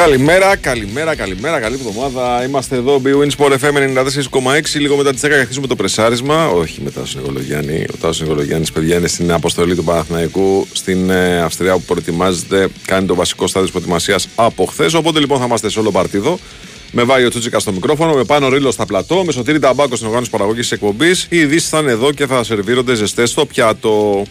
Καλημέρα, καλημέρα, καλημέρα, καλή εβδομάδα. Είμαστε εδώ, BWIN Sport FM 94,6. Λίγο μετά τις 10 αρχίσουμε το πρεσάρισμα. Όχι μετά τον Νικολογιάννη. Ο Τάσος Νικολογιάννη, παιδιά, είναι στην αποστολή του Παναθηναϊκού στην ε, Αυστρία που προετοιμάζεται. Κάνει το βασικό στάδιο της προετοιμασίας από χθες. Οπότε λοιπόν θα είμαστε σε όλο παρτίδο. Με Βάιο Τσούτσικα στο μικρόφωνο, με πάνω ρίλο στα πλατό, με σωτήρι ταμπάκο στην οργάνωση παραγωγής εκπομπής. Οι ειδήσεις θα είναι εδώ και θα σερβίρονται ζεστές στο πιάτο.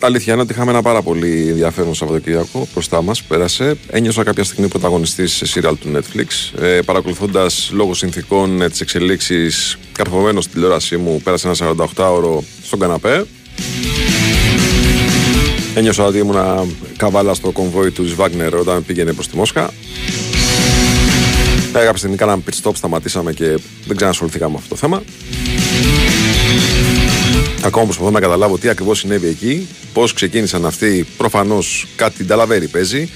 Τα αλήθεια είναι ότι είχαμε ένα πάρα πολύ ενδιαφέρον Σαββατοκύριακο μπροστά μας. Πέρασε. Ένιωσα κάποια στιγμή πρωταγωνιστής σε σύριαλ του Netflix. Ε, Παρακολουθώντας λόγω συνθήκων ε, τις εξελίξεις, καρφωμένος στην τηλεόρασή μου, πέρασε ένα 48ωρο στον καναπέ. Ένιωσα ότι ήμουνα καβάλα στο κομβόι του Βάγνερ όταν πήγαινε προς τη Μόσχα. Ε, κάποια στιγμή κάναμε pit stop, σταματήσαμε και δεν ξανασχοληθήκαμε με αυτό το θέμα. Ακόμα προσπαθώ να καταλάβω τι ακριβώς συνέβη εκεί, πώς ξεκίνησαν αυτοί. Προφανώς κάτι ταλαβέρι παίζει.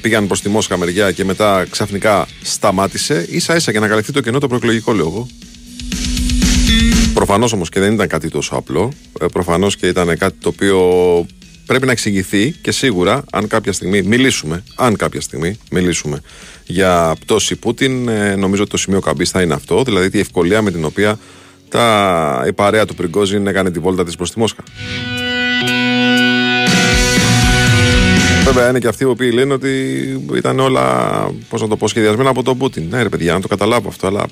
Πήγαν προς τη Μόσχα μεριά και μετά ξαφνικά σταμάτησε. σα ίσα για να καλυφθεί το κενό το προεκλογικό, λέω Προφανώς όμως και δεν ήταν κάτι τόσο απλό. Ε, Προφανώς και ήταν κάτι το οποίο πρέπει να εξηγηθεί και σίγουρα αν κάποια στιγμή μιλήσουμε, αν κάποια στιγμή μιλήσουμε για πτώση Πούτιν, ε, νομίζω ότι το σημείο καμπής θα είναι αυτό, δηλαδή τη ευκολία με την οποία τα, η παρέα του Πριγκόζιν έκανε τη βόλτα της προς τη Μόσχα. Βέβαια είναι και αυτοί οι οποίοι λένε ότι ήταν όλα, πώς να το πω, σχεδιασμένα από τον Πούτιν. Ναι ρε παιδιά, να το καταλάβω αυτό, αλλά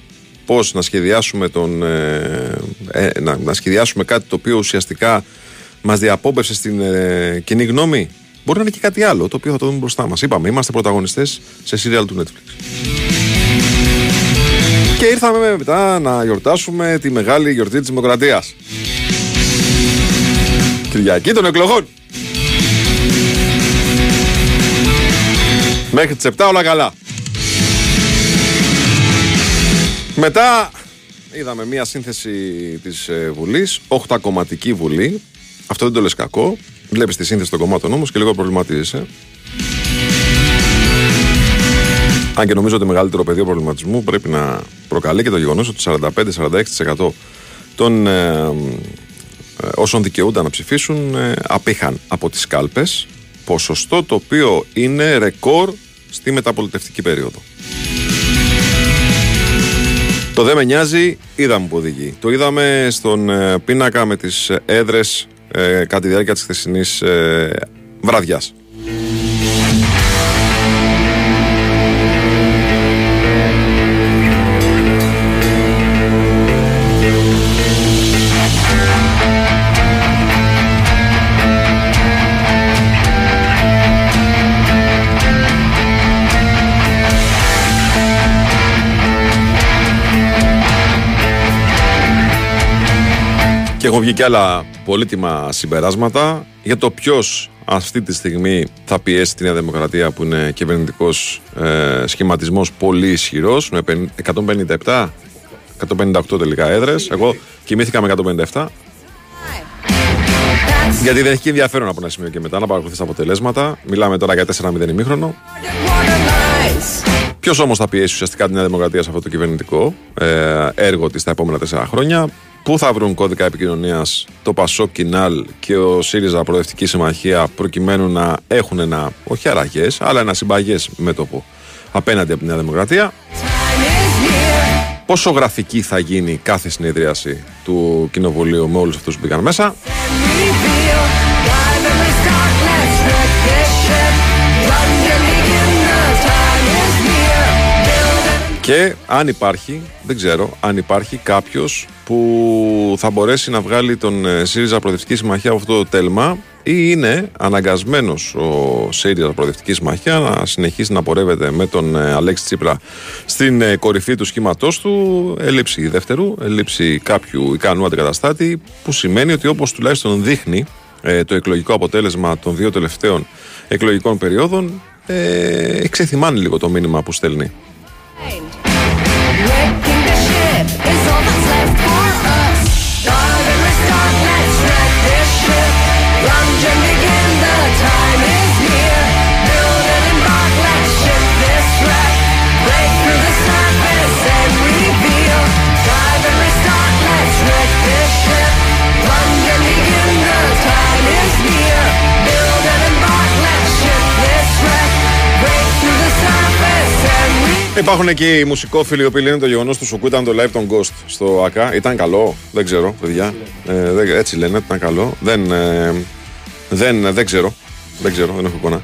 πώς να σχεδιάσουμε, τον, ε, ε, να, να σχεδιάσουμε κάτι το οποίο ουσιαστικά μας διαπόμπευσε στην ε, κοινή γνώμη. Μπορεί να είναι και κάτι άλλο, το οποίο θα το δούμε μπροστά μας. Είπαμε, είμαστε πρωταγωνιστές σε σύριαλ του Netflix. Και ήρθαμε μετά να γιορτάσουμε τη μεγάλη γιορτή της Δημοκρατίας. Κυριακή των εκλογών. Μέχρι τις 7 όλα καλά. Μετά είδαμε μία σύνθεση της ε, Βουλής, 8 κομματική Βουλή. Αυτό δεν το λες κακό. Βλέπεις τη σύνθεση των κομμάτων όμως και λίγο προβληματίζεσαι. Αν και νομίζω ότι το μεγαλύτερο πεδίο προβληματισμού πρέπει να προκαλεί και το γεγονός ότι 45-46% των ε, ε, όσων δικαιούνταν να ψηφίσουν ε, απήχαν από τις κάλπες ποσοστό το οποίο είναι ρεκόρ στη μεταπολιτευτική περίοδο. Το δεν με νοιάζει, είδαμε που οδηγεί. Το είδαμε στον ε, πίνακα με τις έδρες ε, κατά τη διάρκεια της χθεσινής ε, βραδιάς. Και έχω βγει και άλλα πολύτιμα συμπεράσματα για το ποιος αυτή τη στιγμή θα πιέσει τη Νέα Δημοκρατία που είναι κυβερνητικός ε, σχηματισμός πολύ ισχυρός με 157, 158 τελικά έδρες. Εγώ κοιμήθηκα με 157. Γιατί δεν έχει και ενδιαφέρον από ένα σημείο και μετά να παρακολουθείς τα αποτελέσματα. Μιλάμε τώρα για 4-0 ημίχρονο. Ποιος όμως θα πιέσει ουσιαστικά τη Νέα Δημοκρατία σε αυτό το κυβερνητικό ε, έργο της τα επόμενα 4 χρόνια; Πού θα βρουν κώδικα επικοινωνίας το Πασό Κινάλ και ο ΣΥΡΙΖΑ Προοδευτική Συμμαχία προκειμένου να έχουν ένα, όχι αραγές, αλλά ένα συμπαγές μέτωπο απέναντι από τη Νέα Δημοκρατία; Πόσο γραφική θα γίνει κάθε συνεδρίαση του Κοινοβουλίου με όλους αυτούς που μπήκαν μέσα; Και αν υπάρχει, δεν ξέρω, αν υπάρχει κάποιος που θα μπορέσει να βγάλει τον ε, ΣΥΡΙΖΑ Προοδευτική Συμμαχία από αυτό το τέλμα ή είναι αναγκασμένος ο ΣΥΡΙΖΑ Προοδευτική Συμμαχία να συνεχίσει να πορεύεται με τον ε, Αλέξη Τσίπρα στην ε, κορυφή του σχήματός του, έλλειψη δεύτερου, έλλειψη κάποιου ικανού αντικαταστάτη, που σημαίνει ότι όπως τουλάχιστον δείχνει το εκλογικό αποτέλεσμα των δύο τελευταίων εκλογικών περιόδων, ε, εξεθυμάνει λίγο το μήνυμα που στέλνει. Mind. Υπάρχουν και οι μουσικόφιλοι οι οποίοι λένε το γεγονός τους Σουκού ήταν το live των Ghost στο ΑΚΑ. Ήταν καλό, δεν ξέρω, παιδιά. Ε, έτσι λένε, ήταν καλό. Δεν, ε, δεν, δεν ξέρω. Δεν ξέρω, δεν έχω εικόνα.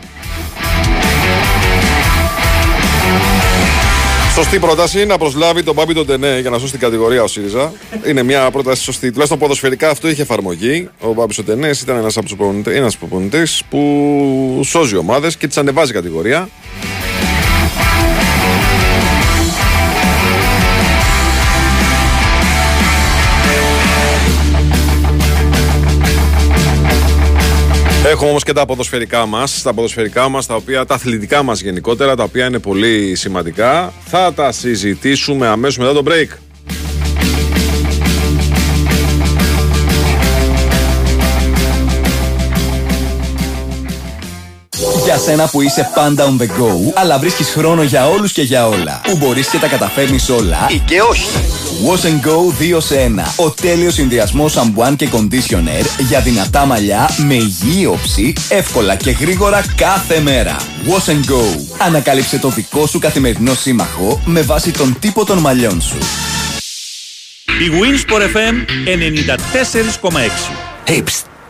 Σωστή πρόταση είναι να προσλάβει τον Μπάμπι τον Τενέ για να σώσει την κατηγορία ο ΣΥΡΙΖΑ. Είναι μια πρόταση σωστή. Τουλάχιστον ποδοσφαιρικά αυτό είχε εφαρμογή. Ο Μπάμπι ο Τενές ήταν ένας από τους προπονητές που σώζει ομάδες και τις ανεβάζει κατηγορία. Έχουμε όμως και τα ποδοσφαιρικά μας. Τα ποδοσφαιρικά μας, τα οποία, τα αθλητικά μας γενικότερα, τα οποία είναι πολύ σημαντικά. Θα τα συζητήσουμε αμέσως μετά το break. Για σένα που είσαι πάντα on the go, αλλά βρίσκεις χρόνο για όλους και για όλα. Που μπορείς και τα καταφέρνεις όλα ή και όχι. Wash and Go 2 σε 1. Ο τέλειος συνδυασμός σαμπουάν και conditioner για δυνατά μαλλιά με υγιή όψη, εύκολα και γρήγορα κάθε μέρα. Wash and Go. Ανακάλυψε το δικό σου καθημερινό σύμμαχο με βάση τον τύπο των μαλλιών σου. bwin ΣΠΟΡ FM 94,6 Hey,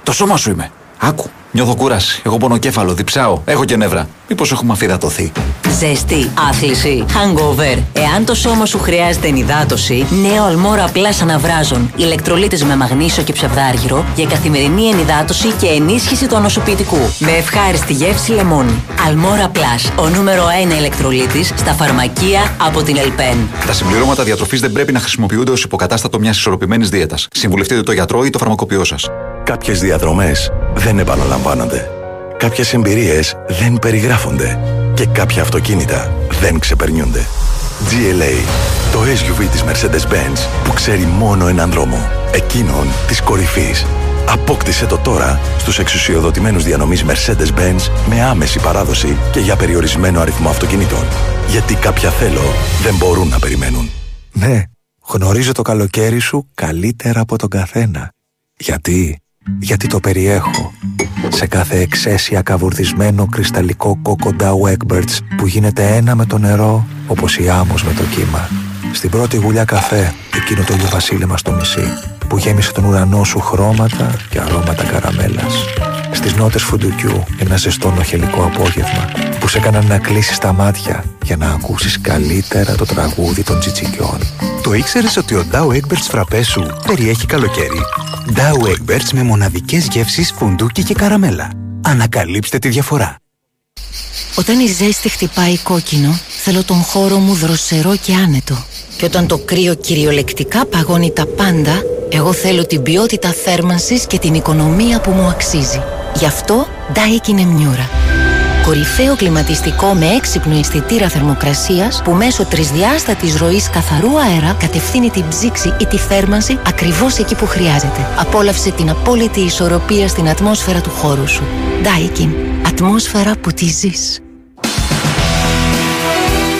το σώμα σου είμαι. Άκου. Νιώθω κούραση. Εγώ πονοκέφαλο, διψάω. Έχω και νεύρα. Μήπως έχουμε αφυδατωθεί. Ζέστη, άθληση, hangover. Εάν το σώμα σου χρειάζεται ενυδάτωση, νέο Almora Plus αναβράζον. Ηλεκτρολύτες με μαγνήσιο και ψευδάργυρο για καθημερινή ενυδάτωση και ενίσχυση του ανοσοποιητικού. Με ευχάριστη γεύση λεμόνι. Almora Plus, ο νούμερο 1 ηλεκτρολίτης στα φαρμακεία από την Ελπέν. Τα συμπληρώματα διατροφής δεν πρέπει να χρησιμοποιούνται ως υποκατάστατο μιας ισορροπημένης δίαιτας. Συμβουλευτείτε το γιατρό ή το φαρμακοποιό σας. Κάποιες διαδρομές δεν επαναλαμβάνονται. Κάποιες εμπειρίες δεν περιγράφονται. Και κάποια αυτοκίνητα δεν ξεπερνιούνται. GLA, το SUV της Mercedes-Benz που ξέρει μόνο έναν δρόμο. Εκείνον της κορυφής. Απόκτησε το τώρα στους εξουσιοδοτημένους διανομής Mercedes-Benz με άμεση παράδοση και για περιορισμένο αριθμό αυτοκινήτων. Γιατί κάποια θέλω δεν μπορούν να περιμένουν. Ναι, γνωρίζω το καλοκαίρι σου καλύτερα από τον καθένα. Γιατί; Γιατί το περιέχω. Σε κάθε εξαίσια καβουρδισμένο κρυσταλλικό κόκο Dow Egberts που γίνεται ένα με το νερό όπως η άμμος με το κύμα. Στην πρώτη γουλιά καφέ, εκείνο το βασίλεμα στο νησί που γέμισε τον ουρανό σου χρώματα και αρώματα καραμέλας. Στις νότες φουντουκιού ένα ζεστό νοχελικό απόγευμα που σε έκαναν να κλείσεις τα μάτια για να ακούσεις καλύτερα το τραγούδι των τσιτσικιών. Το ήξερες ότι ο Dow Egberts φραπέ σου περιέχει καλοκαίρι; Dow Egberts με μοναδικές γεύσεις φουντούκι και καραμέλα. Ανακαλύψτε τη διαφορά. Όταν η ζέστη χτυπάει κόκκινο, θέλω τον χώρο μου δροσερό και άνετο. Και όταν το κρύο κυριολεκτικά παγώνει τα πάντα, εγώ θέλω την ποιότητα θέρμανσης και την οικονομία που μου αξίζει. Γι' αυτό Daikin Emmiura. Κορυφαίο κλιματιστικό με έξυπνο αισθητήρα θερμοκρασίας που μέσω τρισδιάστατης ροής καθαρού αέρα κατευθύνει την ψήξη ή τη θέρμανση ακριβώς εκεί που χρειάζεται. Απόλαυσε την απόλυτη ισορροπία στην ατμόσφαιρα του χώρου σου. Daikin. Ατμόσφαιρα που τη ζεις.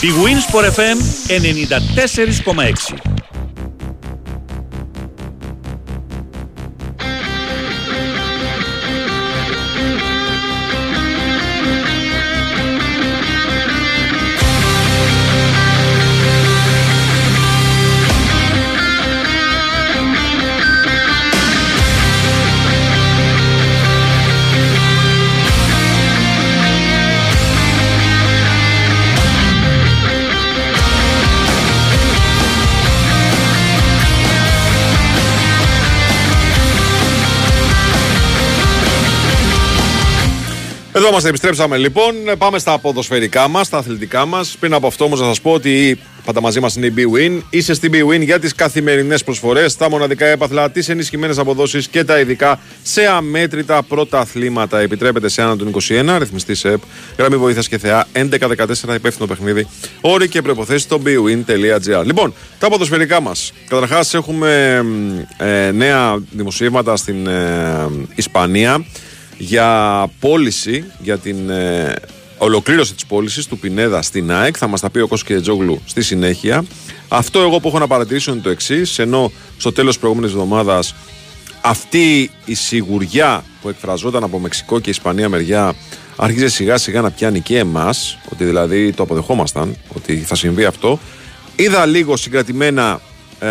Η Winsport FM 94,6 Εδώ είμαστε, επιστρέψαμε λοιπόν. Πάμε στα ποδοσφαιρικά μας, στα αθλητικά μας. Πριν από αυτό όμως να σας πω ότι πάντα μαζί μας είναι η B-Win. Είσαι στην B-Win για τις καθημερινές προσφορές, τα μοναδικά έπαθλα, τις ενισχυμένες αποδόσεις και τα ειδικά σε αμέτρητα πρώτα αθλήματα. Επιτρέπεται σε έναν των 21, ρυθμιστή ΕΠ, γραμμή βοήθειας και θεά 11-14 υπεύθυνο παιχνίδι. Όροι και προποθέσει στο bwin.gr. Λοιπόν, τα ποδοσφαιρικά μας. Καταρχάς έχουμε ε, νέα δημοσίευματα στην ε, Ισπανία για πώληση, για την ε, ολοκλήρωση της πώλησης του Πινέδα στην ΑΕΚ. Θα μας τα πει ο Κώστος Κιετζόγλου στη συνέχεια. Αυτό εγώ που έχω να παρατηρήσω είναι το εξής, ενώ στο τέλος της προηγούμενης εβδομάδας αυτή η σιγουριά που εκφραζόταν από Μεξικό και Ισπανία μεριά άρχιζε σιγά σιγά να πιάνει και εμάς, ότι δηλαδή το αποδεχόμασταν, ότι θα συμβεί αυτό. Είδα λίγο συγκρατημένα ε,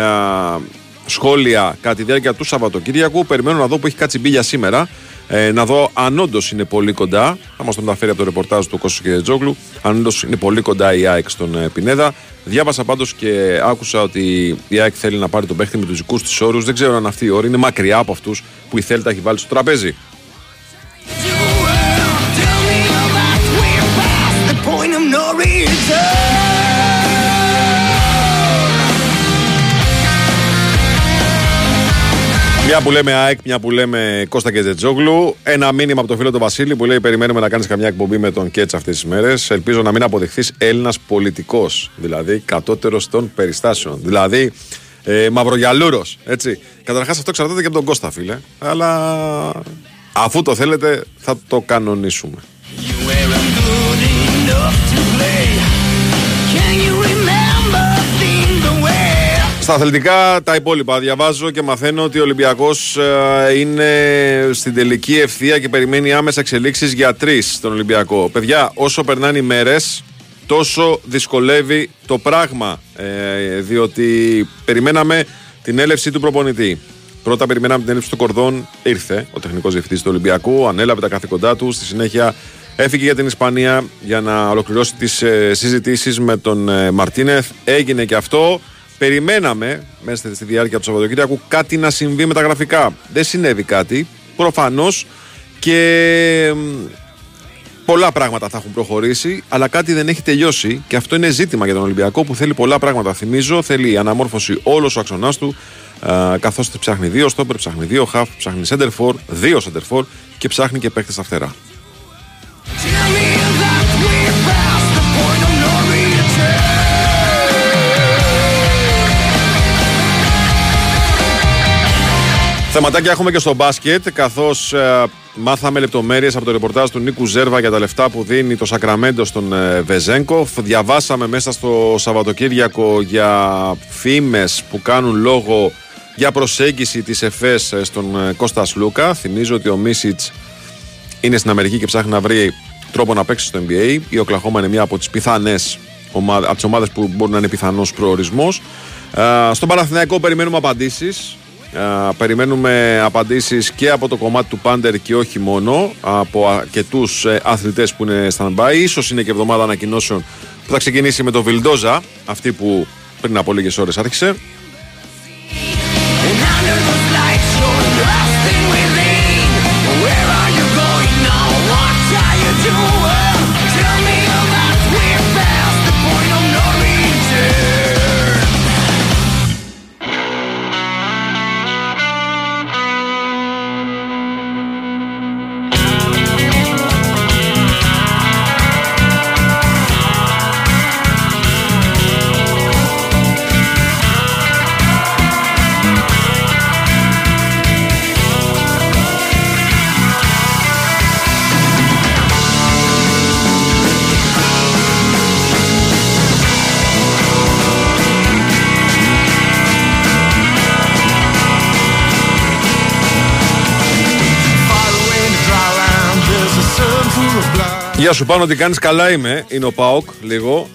σχόλια κατά τη διάρκεια του Σαββατοκύριακου. Περιμένω να δω που έχει κάτσει μπίλια σήμερα. Ε, να δω αν όντως είναι πολύ κοντά. Θα μας το μεταφέρει από το ρεπορτάζ του Κώσου και Τζόγλου. Αν όντως είναι πολύ κοντά η ΑΕΚ στον ε, Πινέδα. Διάβασα πάντως και άκουσα ότι η ΑΕΚ θέλει να πάρει τον παίχτη με τους δικούς της όρους. Δεν ξέρω αν αυτή η όρη είναι μακριά από αυτούς που η Θέλτα έχει βάλει στο τραπέζι. Μια που λέμε ΑΕΚ, μια που λέμε Κώστα και Ζετζόγλου. Ένα μήνυμα από το φίλο του Βασίλη που λέει: Περιμένουμε να κάνεις καμιά εκπομπή με τον Κέτσα αυτές τις μέρες. Ελπίζω να μην αποδειχθείς Έλληνας πολιτικός. Δηλαδή κατώτερος των περιστάσεων. Δηλαδή ε, μαυρογιαλούρος. Έτσι. Καταρχάς αυτό εξαρτάται και από τον Κώστα, φίλε. Αλλά αφού το θέλετε, θα το κανονίσουμε. Στα αθλητικά τα υπόλοιπα διαβάζω και μαθαίνω ότι ο Ολυμπιακός ε, είναι στην τελική ευθεία και περιμένει άμεσα εξελίξεις για τρεις στον Ολυμπιακό. Παιδιά, όσο περνάνε οι μέρες, τόσο δυσκολεύει το πράγμα. Ε, διότι περιμέναμε την έλευση του προπονητή. Πρώτα περιμέναμε την έλευση του Κορδόν, ήρθε ο τεχνικός διευθυντής του Ολυμπιακού, ανέλαβε τα καθήκοντά του, στη συνέχεια έφυγε για την Ισπανία για να ολοκληρώσει τις ε, συζητήσεις με τον ε, Μαρτίνεθ. Έγινε και αυτό. Περιμέναμε μέσα στη διάρκεια του Σαββατοκύριακου κάτι να συμβεί με τα γραφικά. Δεν συνέβη κάτι. Προφανώς και πολλά πράγματα θα έχουν προχωρήσει, αλλά κάτι δεν έχει τελειώσει και αυτό είναι ζήτημα για τον Ολυμπιακό που θέλει πολλά πράγματα. Θυμίζω, θέλει αναμόρφωση όλος ο αξονά του, καθώς ψάχνει δύο στόπερ, ψάχνει δύο χαφ, ψάχνει σέντερφορ, δύο σέντερφορ και ψάχνει και παίχτε στα φτερά. Θεματάκια έχουμε και στο μπάσκετ, καθώς ε, μάθαμε λεπτομέρειες από το ρεπορτάζ του Νίκου Ζέρβα για τα λεφτά που δίνει το Σακραμέντο στον ε, Βεζέγκοφ. Διαβάσαμε μέσα στο Σαββατοκύριακο για φήμες που κάνουν λόγο για προσέγγιση της ΕΦΕΣ στον ε, Κώστας Λούκα. Θυμίζω ότι ο Μίσιτς είναι στην Αμερική και ψάχνει να βρει τρόπο να παίξει στο NBA. Η Οκλαχώμα είναι μια από τις πιθανές από τις ομάδες που μπορεί να είναι πιθανός προορισμός. Στον Παναθηναϊκό περιμένουμε απαντήσεις περιμένουμε απαντήσεις και από το κομμάτι του Πάντερ και όχι μόνο από αρκετού ε, αθλητές που είναι stand-by. Ίσως είναι και εβδομάδα ανακοινώσεων που θα ξεκινήσει με το Βιλντόζα, αυτή που πριν από λίγες ώρες άρχισε. Γεια σου πάνω, τι κάνεις, καλά είμαι. Είναι ο Πάοκ, λίγο.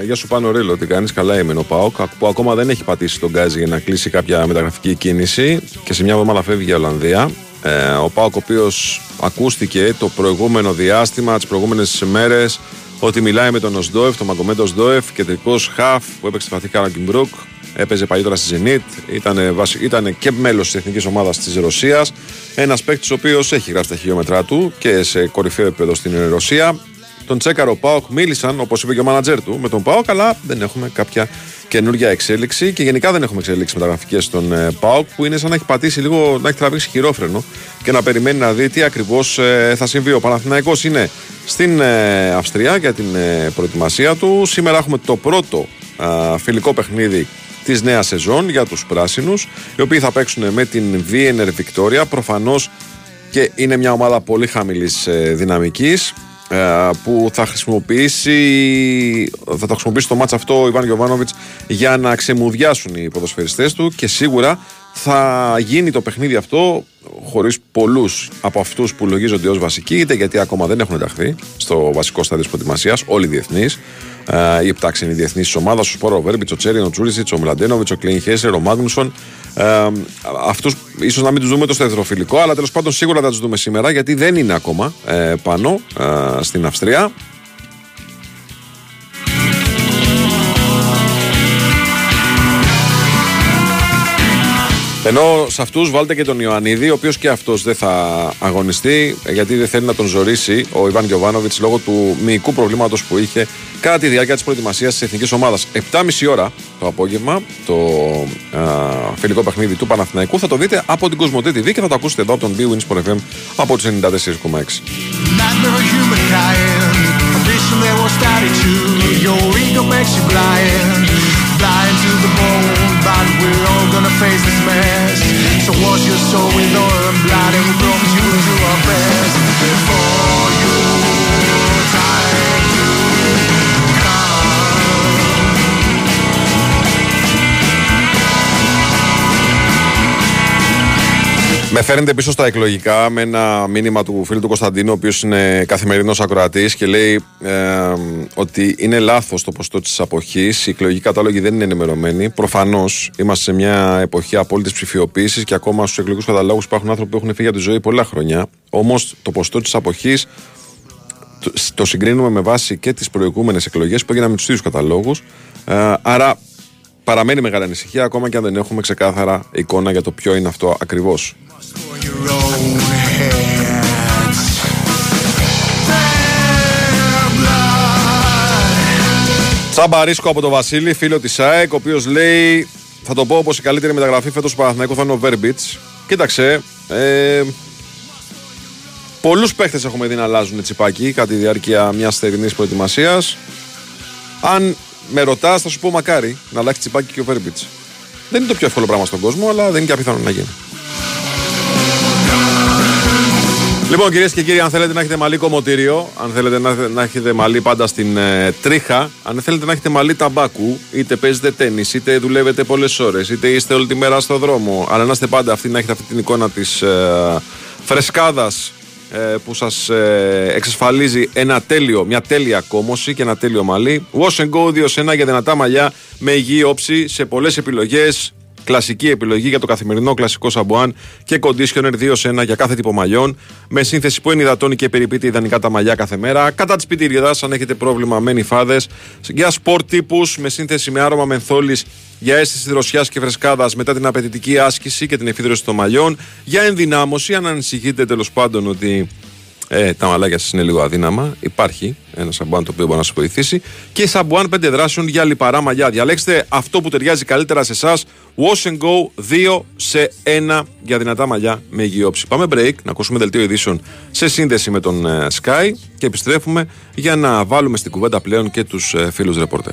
Ε, γεια σου πάνω, Ρίλο, τι κάνεις, καλά είμαι. Είναι ο Πάοκ, που ακόμα δεν έχει πατήσει το γκάζι για να κλείσει κάποια μεταγραφική κίνηση και σε μια εβδομάδα φεύγει για Ολλανδία. Ε, ο Πάοκ, ο οποίος ακούστηκε το προηγούμενο διάστημα, τις προηγούμενες μέρες, ότι μιλάει με τον Οζντόεφ, τον Μαγκομέντ Οζντόεφ, κεντρικός χαφ που έπαιξε στη Φατίχ Καραγκιουμρούκ. Έπαιζε παλιότερα στη Zenit, ήταν, ήταν και μέλος της εθνικής ομάδας της Ρωσίας. Ένας παίκτης ο οποίος έχει γράψει τα χιλιόμετρά του και σε κορυφαίο επίπεδο στην Ρωσία. Τον τσέκαρο Πάοκ μίλησαν, όπως είπε και ο μάνατζερ του, με τον Πάοκ, αλλά δεν έχουμε κάποια καινούργια εξέλιξη και γενικά δεν έχουμε εξελίξει μεταγραφικές στον ε, Πάοκ που είναι σαν να έχει πατήσει λίγο, να έχει τραβήξει χειρόφρενο και να περιμένει να δει τι ακριβώς ε, θα συμβεί. Ο Παναθηναϊκός είναι στην ε, Αυστρία για την προετοιμασία του. Σήμερα έχουμε το πρώτο φιλικό παιχνίδι της νέας σεζόν για τους πράσινους, οι οποίοι θα παίξουν με την Wiener Victoria. Προφανώς και είναι μια ομάδα πολύ χαμηλής δυναμικής. Ε, που θα χρησιμοποιήσει, θα το χρησιμοποιήσει το μάτς αυτό ο Ιβάν Γιωβάνοβιτς για να ξεμουδιάσουν οι ποδοσφαιριστές του και σίγουρα θα γίνει το παιχνίδι αυτό χωρίς πολλούς από αυτούς που λογίζονται ως βασικοί είτε γιατί ακόμα δεν έχουν ενταχθεί στο βασικό στάδιο της προετοιμασίας όλοι οι διεθνείς ε, οι επτάξενοι διεθνεί της ομάδας, ο Σπόρο Βέρμπιτ, ο Τσέριον, ο Τσούρισιτ, ο Μλαντένοβιτ, ο Κλέιν Χέσερ, ο Μάγνουσον. Ε, Αυτούς ίσως να μην τους δούμε το στεθροφιλικό, αλλά τέλος πάντων σίγουρα θα τους δούμε σήμερα γιατί δεν είναι ακόμα ε, πάνω ε, στην Αυστρία. Ενώ σε αυτούς βάλτε και τον Ιωαννίδη, ο οποίος και αυτός δεν θα αγωνιστεί, γιατί δεν θέλει να τον ζωρίσει ο Ιβάν Γιοβάνοβιτ λόγω του μυϊκού προβλήματος που είχε κατά τη διάρκεια της προετοιμασίας της εθνικής ομάδας. 7.30 ώρα το απόγευμα, το α, φιλικό παιχνίδι του Παναθηναϊκού, θα το δείτε από την Κοσμοτέ TV και θα το ακούσετε εδώ από τον B-Wins FM από του 94,6 but we're all gonna face this mess. So wash your soul with oil and blood, and we promise you we'll do our best for Με φέρνετε πίσω στα εκλογικά με ένα μήνυμα του φίλου του Κωνσταντίνου, ο οποίος είναι καθημερινός ακροατής και λέει ε, ότι είναι λάθος το ποστό της αποχής. Οι εκλογικοί κατάλογοι δεν είναι ενημερωμένοι. Προφανώς είμαστε σε μια εποχή απόλυτης ψηφιοποίησης και ακόμα στους εκλογικούς καταλόγους υπάρχουν άνθρωποι που έχουν φύγει από τη ζωή πολλά χρόνια. Όμως το ποστό της αποχής το συγκρίνουμε με βάση και τις προηγούμενες εκλογές που έγιναν με τους ίδιους καταλόγους. Ε, άρα παραμένει μεγάλη ανησυχία ακόμα και αν δεν έχουμε ξεκάθαρα εικόνα για το ποιο είναι αυτό ακριβώς. Τσάμπα ρίσκο από τον Βασίλη, φίλο της ΑΕΚ, ο οποίος λέει: Θα το πω όπως η καλύτερη μεταγραφή φέτος του Παναθηναϊκού θα είναι ο Βέρμπιτς. Κοίταξε. Ε, Πολλούς παίχτες έχουμε δει να αλλάζουν τσιπάκι κατά τη διάρκεια μιας θερινής προετοιμασίας. Αν με ρωτάς, θα σου πω μακάρι να αλλάξει τσιπάκι και ο Βέρμπιτς. Δεν είναι το πιο εύκολο πράγμα στον κόσμο, αλλά δεν είναι και απίθανο να γίνει. Λοιπόν, κυρίες και κύριοι, αν θέλετε να έχετε μαλλί κομμωτήριο, αν θέλετε να, να έχετε μαλλί πάντα στην ε, τρίχα, αν θέλετε να έχετε μαλλί ταμπάκου, είτε παίζετε τέννη, είτε δουλεύετε πολλές ώρες, είτε είστε όλη τη μέρα στο δρόμο, αλλά να είστε πάντα αυτοί να έχετε αυτή την εικόνα της ε, φρεσκάδας ε, που σας ε, εξασφαλίζει ένα τέλειο, μια τέλεια κόμωση και ένα τέλειο μαλλί. Wash and Go 2 για δυνατά μαλλιά με υγιή όψη σε πολλές επιλογές Κλασική επιλογή για το καθημερινό κλασικό σαμπουάν και conditioner 2 σε 1 για κάθε τύπο μαλλιών. Με σύνθεση που ενυδατώνει και περιποιείται ιδανικά τα μαλλιά κάθε μέρα. Κατά της πιτηρίδα, αν έχετε πρόβλημα με νυφάδες. Για σπορ τύπους με σύνθεση με άρωμα μενθόλης για αίσθηση δροσιάς και φρεσκάδας μετά την απαιτητική άσκηση και την εφίδρωση των μαλλιών. Για ενδυνάμωση, αν ανησυχείτε τέλος πάντων ότι ε, τα μαλάκια σας είναι λίγο αδύναμα. Υπάρχει ένας σαμπουάν το οποίο μπορεί να σας βοηθήσει. Και σαμπουάν 5 δράσεων για λιπαρά μαλλιά. Διαλέξτε αυτό που ταιριάζει καλύτερα σε εσάς. Wash and Go 2 σε 1 για δυνατά μαλλιά με υγιόψη. Πάμε break, να ακούσουμε δελτίο ειδήσεων σε σύνδεση με τον ε, Sky και επιστρέφουμε για να βάλουμε στην κουβέντα πλέον και τους ε, φίλους ρεπόρτερ.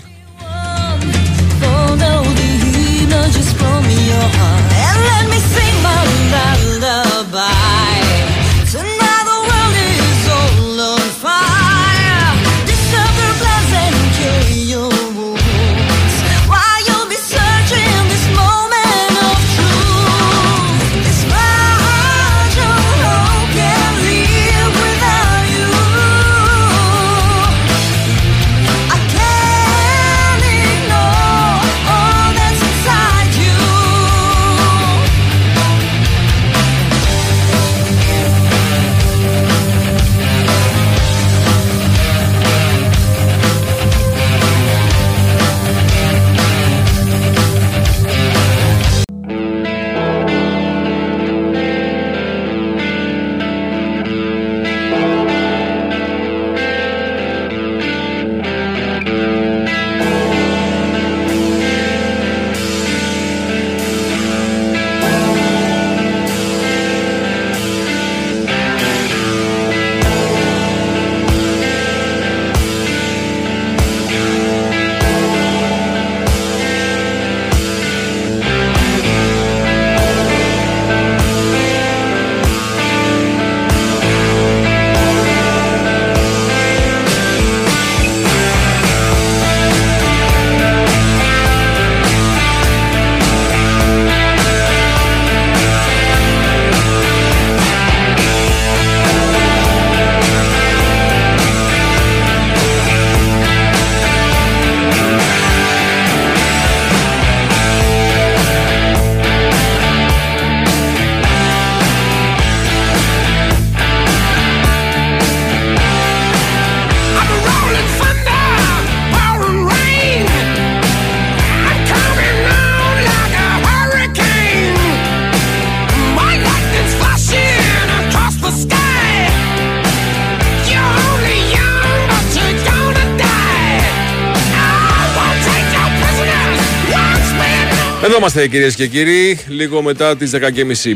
Εδώ είμαστε κυρίες και κύριοι, λίγο μετά τις 10.30.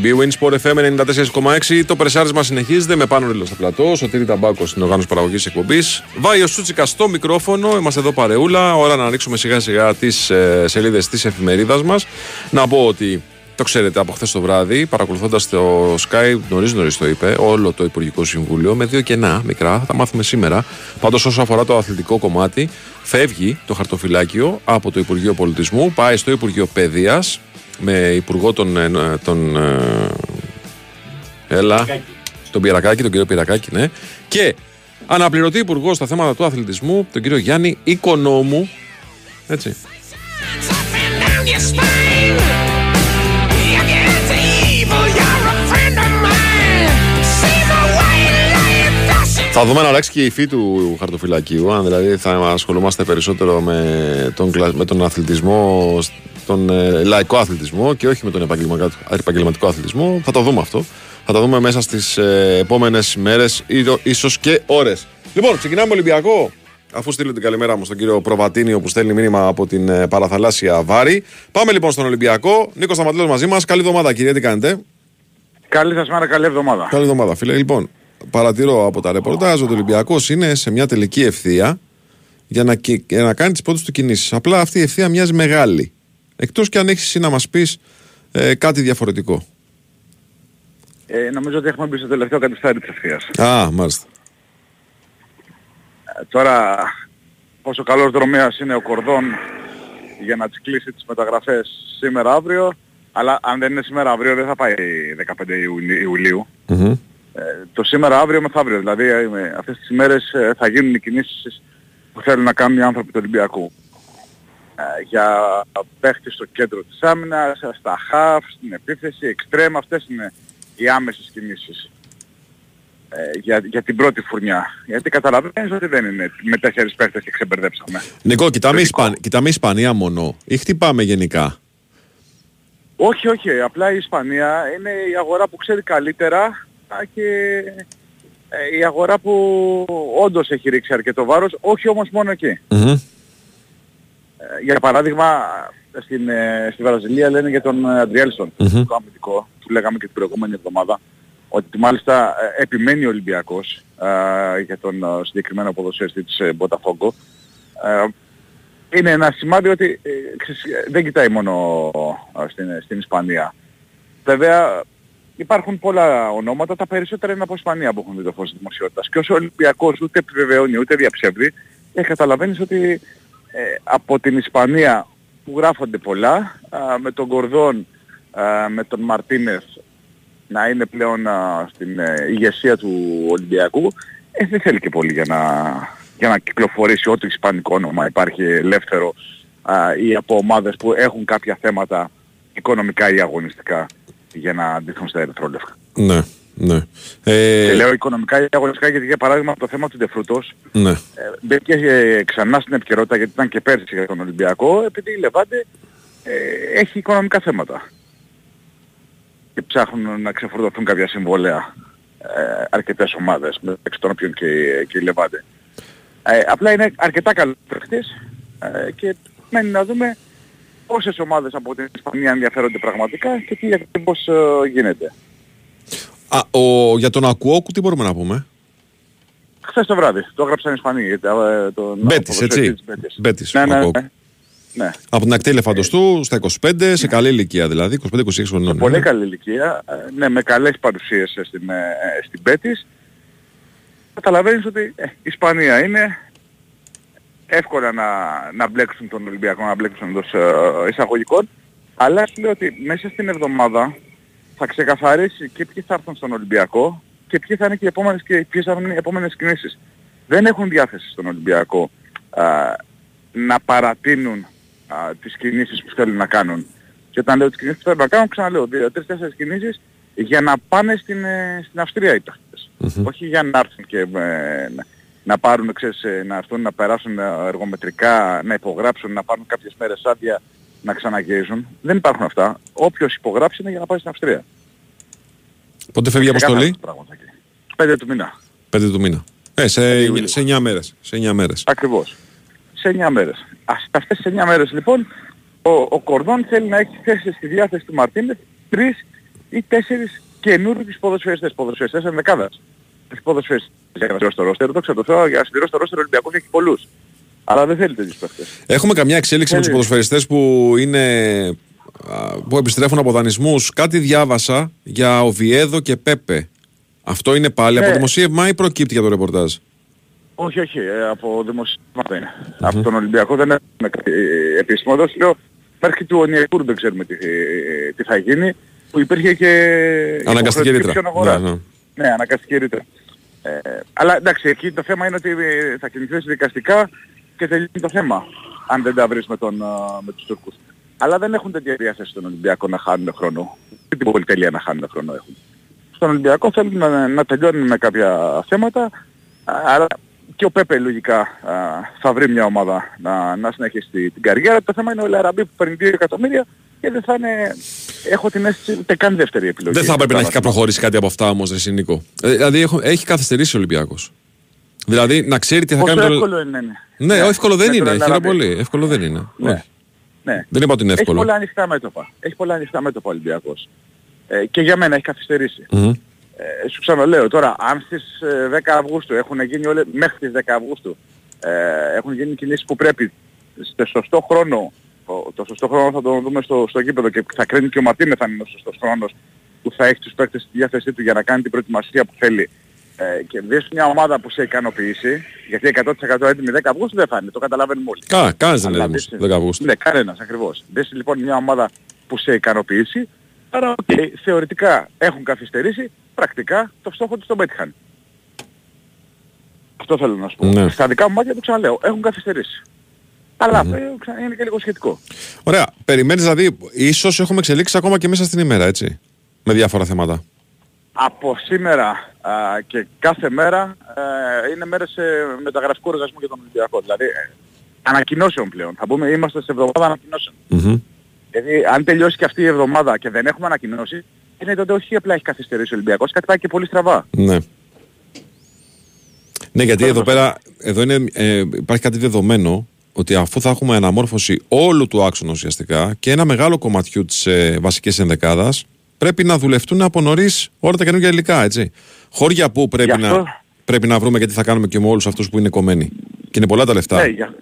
BWIN Sport FM 94,6. Το πρεσάρισμα συνεχίζεται με πάνω ρίλο στο πλατό. Σωτήρη Ταμπάκος στην οργάνωση παραγωγής εκπομπής. Βάει ο Σούτσικα στο μικρόφωνο. Είμαστε εδώ παρεούλα. Ώρα να ανοίξουμε σιγά σιγά τις ε, σελίδες της εφημερίδας μας. Να πω ότι το ξέρετε από χθες το βράδυ, παρακολουθώντας το Sky, νωρίς νωρίς το είπε, όλο το Υπουργικό Συμβούλιο με δύο κενά μικρά, θα τα μάθουμε σήμερα. Πάντως, όσο αφορά το αθλητικό κομμάτι, φεύγει το χαρτοφυλάκιο από το Υπουργείο Πολιτισμού, πάει στο Υπουργείο Παιδείας με υπουργό τον. ε, τον ε, έλα. Τον Πυρακάκη, τον κύριο Πυρακάκη, ναι. Και αναπληρωτή υπουργός στα θέματα του αθλητισμού, τον κύριο Γιάννη Οικονόμου. Έτσι. Θα δούμε να αλλάξει και η υφή του χαρτοφυλακίου. Αν δηλαδή θα ασχολούμαστε περισσότερο με τον, κλα- με τον αθλητισμό, τον ε, λαϊκό αθλητισμό και όχι με τον επαγγελματικό, επαγγελματικό αθλητισμό. Θα το δούμε αυτό. Θα το δούμε μέσα στις ε, επόμενες ημέρε, ίσως και ώρες. Λοιπόν, ξεκινάμε Ολυμπιακό. Αφού στείλω την καλημέρα μου στον κύριο Προβατίνιο που στέλνει μήνυμα από την ε, παραθαλάσσια Βάρη. Πάμε λοιπόν στον Ολυμπιακό. Νίκος Σταματέλο μαζί μας. Καλή εβδομάδα, κύριε. Τι κάνετε; Καλή σας μέρα, καλή εβδομάδα. Καλή εβδομάδα, φίλε. Λοιπόν, παρατηρώ από τα ρεπορτάζ ότι ο Ολυμπιακός είναι σε μια τελική ευθεία για να, κι- για να κάνει τις πρώτες του κινήσεις. Απλά αυτή η ευθεία μοιάζει μεγάλη. Εκτός και αν έχεις εσύ να μας πεις ε, κάτι διαφορετικό. Ε, νομίζω ότι έχουμε μπει στο τελευταίο κατηστάρι της ευθείας. Α, μάλιστα. Ε, τώρα, πόσο καλός δρομέας είναι ο Κορδόν για να τις κλείσει τις μεταγραφές σήμερα αύριο, αλλά αν δεν είναι σήμερα αύριο δεν θα πάει 15 Ιουνι- Ιουλίου. Μμμ. Ε, το σήμερα αύριο μεθαύριο, δηλαδή ε, με αυτές τις ημέρες ε, θα γίνουν οι κινήσεις που θέλουν να κάνουν οι άνθρωποι του Ολυμπιακού. Ε, για παίχτη στο κέντρο της άμυνας, ε, στα χαφ, στην επίθεση, εξτρέμ, αυτές είναι οι άμεσες κινήσεις ε, για, για την πρώτη φουρνιά. Γιατί καταλαβαίνεις ότι δεν είναι με τέσσερις παίχτες και ξεμπερδέψαμε. Νικό, κοιτάμε, Ισπαν... κοιτάμε Ισπανία μόνο ή χτυπάμε γενικά; Όχι, όχι. Απλά η Ισπανία είναι η αγορά που ξέρει καλύτερα α, και ε, η αγορά που όντως έχει ρίξει αρκετό βάρος, όχι όμως μόνο εκεί. Μμμ. Ε, για παράδειγμα, στην, ε, στη Βραζιλία λένε για τον ε, Αντριέλσον, Μμμ. το αμυντικό, που λέγαμε και την προηγούμενη εβδομάδα, ότι μάλιστα ε, επιμένει ο Ολυμπιακός ε, για τον ε, συγκεκριμένο ποδοσφαιριστή της ε, Μποταφόγκο. Ε, είναι ένα σημάδι ότι ε, ξέρεις, ε, δεν κοιτάει μόνο ε, στην, στην Ισπανία. Βέβαια υπάρχουν πολλά ονόματα, τα περισσότερα είναι από Ισπανία που έχουν δει το φως της δημοσιότητας. Και όσο ο Ολυμπιακός ούτε επιβεβαιώνει ούτε διαψεύδει, ε, καταλαβαίνεις ότι ε, από την Ισπανία που γράφονται πολλά, α, με τον Κορδόν, α, με τον Μαρτίνεθ να είναι πλέον α, στην ε, ηγεσία του Ολυμπιακού, ε, δεν θέλει και πολύ για να, για να κυκλοφορήσει ό,τι ισπανικό όνομα υπάρχει ελεύθερο α, ή από ομάδες που έχουν κάποια θέματα οικονομικά ή αγωνιστικά για να αντίθουν στα ερυθρόλευκα. Ναι, ναι. Ε, Και λέω οικονομικά ή αγωνιστικά γιατί για παράδειγμα το θέμα του Ντεφρούτος ναι. ε, μπήκε ε, ξανά στην επικαιρότητα γιατί ήταν και πέρσι για τον Ολυμπιακό επειδή η Λεβάντε ε, έχει οικονομικά θέματα και ψάχνουν να ξεφορτωθούν κάποια συμβόλαια ε, αρκετές ομάδες μεταξύ των οποίων και, η- και η Λεβάντε. Ε, απλά είναι αρκετά καλός παίχτης ε, και μένει να δούμε πόσες ομάδες από την Ισπανία ενδιαφέρονται πραγματικά και τι ακριβώς ε, γίνεται. Α, ο, για τον Ακουόκου τι μπορούμε να πούμε; Χθες το βράδυ, το έγραψαν οι Ισπανοί. ε, τον Μπέτης, ποδοσφαιριστή έτσι. της Μπέτης. Μπέτης, Ναι, ναι, Ακουόκου. ναι. ναι. Από την ακτή ελεφαντοστού στα 25, σε καλή ηλικία δηλαδή, 25-26 χρονών. Πολύ ναι. καλή ηλικία, ε, ναι, με καλές παρουσίες ε, στην, ε, ε, στην Πέτης. Καταλαβαίνεις ότι ε, η Ισπανία είναι εύκολα να, να μπλέξουν τον Ολυμπιακό, να μπλέξουν εντός ε, εισαγωγικών, αλλά σου λέω ότι μέσα στην εβδομάδα θα ξεκαθαρίσει και ποιοι θα έρθουν στον Ολυμπιακό και ποιοι θα είναι και οι επόμενες, και ποιες θα είναι οι επόμενες κινήσεις. Δεν έχουν διάθεση στον Ολυμπιακό α, να παρατείνουν α, τις κινήσεις που θέλουν να κάνουν. Και όταν λέω τις κινήσεις που θέλουν να κάνουν, ξαναλέω, δύο, τρεις, τέσσερις κινήσεις για να πάνε στην, ε, στην Αυστρία οι παίχτες. Όχι για να έρθουν και ε, να, να πάρουν, ξέρεις, ε, να έρθουν να περάσουν ε, εργομετρικά, να υπογράψουν, να πάρουν κάποιες μέρες άδεια, να ξαναγυρίζουν. Δεν υπάρχουν αυτά. Όποιος υπογράψει είναι για να πάει στην Αυστρία. Πότε φεύγει η Ξεκάθαρα αποστολή, τα πράγματα εκεί. Πέντε του μήνα. 5 του μήνα. Ε, σε, Ιουλίου. σε 9 μέρες. Σε 9 μέρες. Ακριβώς. Σε 9 μέρες. Ας, αυτές τις 9 μέρες λοιπόν ο, ο Κορδόν θέλει να έχει θέση στη διάθεση του Μαρτίνες τρεις ή τέσσερις καινούργιους ποδοσφαιριστές, ποδοσφαιριστές ενδεκάδας. Όχι ποδοσφαιριστές για να συμπληρώσει το ρόστερ, το ξέρω το Θεό, για να συμπληρώσει το ρόστερ ο Ολυμπιακός έχει πολλούς. Αλλά δεν θέλει τέτοιους παίχτες. Έχουμε καμιά εξέλιξη με τους Θέλει. ποδοσφαιριστές που είναι α, που επιστρέφουν από δανεισμούς. Κάτι διάβασα για Οβιέδο και Πέπε. Αυτό είναι πάλι από Ναι. δημοσίευμα ή προκύπτει για το ρεπορτάζ; Όχι, όχι, ε, από δημοσιεύματα είναι. Από τον Ολυμπιακό δεν έχουμε κάτι ε, επίσημο. Εδώ σου λέω, μέχρι του Ονιακούρ δεν ξέρουμε τι, ε, τι θα γίνει, που υπήρχε και Αναγκαστική υποχρεωτική ρήτρα. ψήφιον αγορά. Ναι, ναι. Ναι, αναγκαστική ρήτρα. Ε, αλλά εντάξει, εκεί το θέμα είναι ότι ε, θα κινηθείς δικαστικά και τελειώνει το θέμα, αν δεν τα βρεις με, τον, ε, με τους Τούρκους. Αλλά δεν έχουν τέτοια διάθεση στον Ολυμπιακό να χάνουν χρόνο. Και την πολυτελεία να χάνουν χρόνο έχουν. Στον Ολυμπιακό θέλουν να, να τελειώνουν με κάποια θέματα, α, αλλά και ο Πέπε λογικά α, θα βρει μια ομάδα να, να συνεχίσει τη- την καριέρα. Το θέμα είναι ο Λαραμπή που παίρνει 2 εκατομμύρια και δεν θα είναι, έχω την αίσθηση, ούτε καν δεύτερη επιλογή. Δεν θα έπρεπε να έχει Κατάλαβα. προχωρήσει κάτι από αυτά όμως, Ρε Νίκο. Ε, δηλαδή έχω- έχει καθυστερήσει ο Ολυμπιακός. Δηλαδή να ξέρει τι θα Πόσο κάνει. το- εύκολο είναι. Ναι, εύκολο δεν Με τον είναι. Χαίρομαι Λαραμπή. πολύ. Εύκολο δεν είναι. Ναι. Όχι. Ναι. Δεν είπα ότι είναι Έχει εύκολο. πολλά ανοιχτά μέτωπα. Έχει πολλά ανοιχτά μέτωπα ο Ολυμπιακός. Ε, και για μένα έχει καθυστερήσει. Μμμ. Ε, σου ξαναλέω τώρα, αν στις ε, 10 Αυγούστου έχουν γίνει όλες, μέχρι τις 10 Αυγούστου ε, έχουν γίνει κινήσεις που πρέπει στο σωστό χρόνο, το, το σωστό χρόνο θα το δούμε στο, στο γήπεδο και θα κρίνει και ο Μαρτίνες θα είναι ο σωστός χρόνος που θα έχει τους παίκτες στη διάθεσή του για να κάνει την προετοιμασία που θέλει ε, και δεις μια ομάδα που σε ικανοποιήσει, γιατί 100% έτοιμη 10 Αυγούστου δεν θα είναι, το καταλαβαίνουμε όλοι. Κα, κανείς δεν είναι Αλλά έτοιμος δεις- 10 Αυγούστου. Ναι, κανένας ακριβώς. Δες λοιπόν μια ομάδα που σε ικανοποιήσει, άρα οκ, θεωρητικά έχουν καθυστερήσει, πρακτικά το στόχο τους τον πέτυχαν. Αυτό θέλω να σου πω. Ναι. Στα δικά μου μάτια το ξαναλέω, έχουν καθυστερήσει. Αλλά ε, ξα- είναι και λίγο σχετικό. Ωραία. Περιμένεις δηλαδή, ίσως έχουμε εξελίξεις ακόμα και μέσα στην ημέρα, έτσι. Με διάφορα θέματα. Από σήμερα α, και κάθε μέρα ε, είναι μέρες ε, μεταγραφικού εργασμού για τον Ολυμπιακό. Δηλαδή ε, ανακοινώσεων πλέον. Θα πούμε είμαστε σε εβδομάδα ανακοινώσεων. Μμμ. Δηλαδή, αν τελειώσει και αυτή η εβδομάδα και δεν έχουμε ανακοινώσει, είναι τότε όχι απλά έχει καθυστερήσει ο Ολυμπιακός, κάτι πάει και πολύ στραβά. Ναι. Ναι, γιατί εδώ πέρα εδώ είναι, ε, υπάρχει κάτι δεδομένο ότι αφού θα έχουμε αναμόρφωση όλου του άξονα ουσιαστικά και ένα μεγάλο κομματιού της ε, βασικής ενδεκάδας, πρέπει να δουλευτούν από νωρίς όλα τα καινούργια υλικά, έτσι. Χώρια που πρέπει, Γι' αυτό- να, πρέπει να βρούμε και τι θα κάνουμε και με όλους αυτούς που είναι κομμένοι. Και είναι πολλά τα λεφτά. Ναι, για...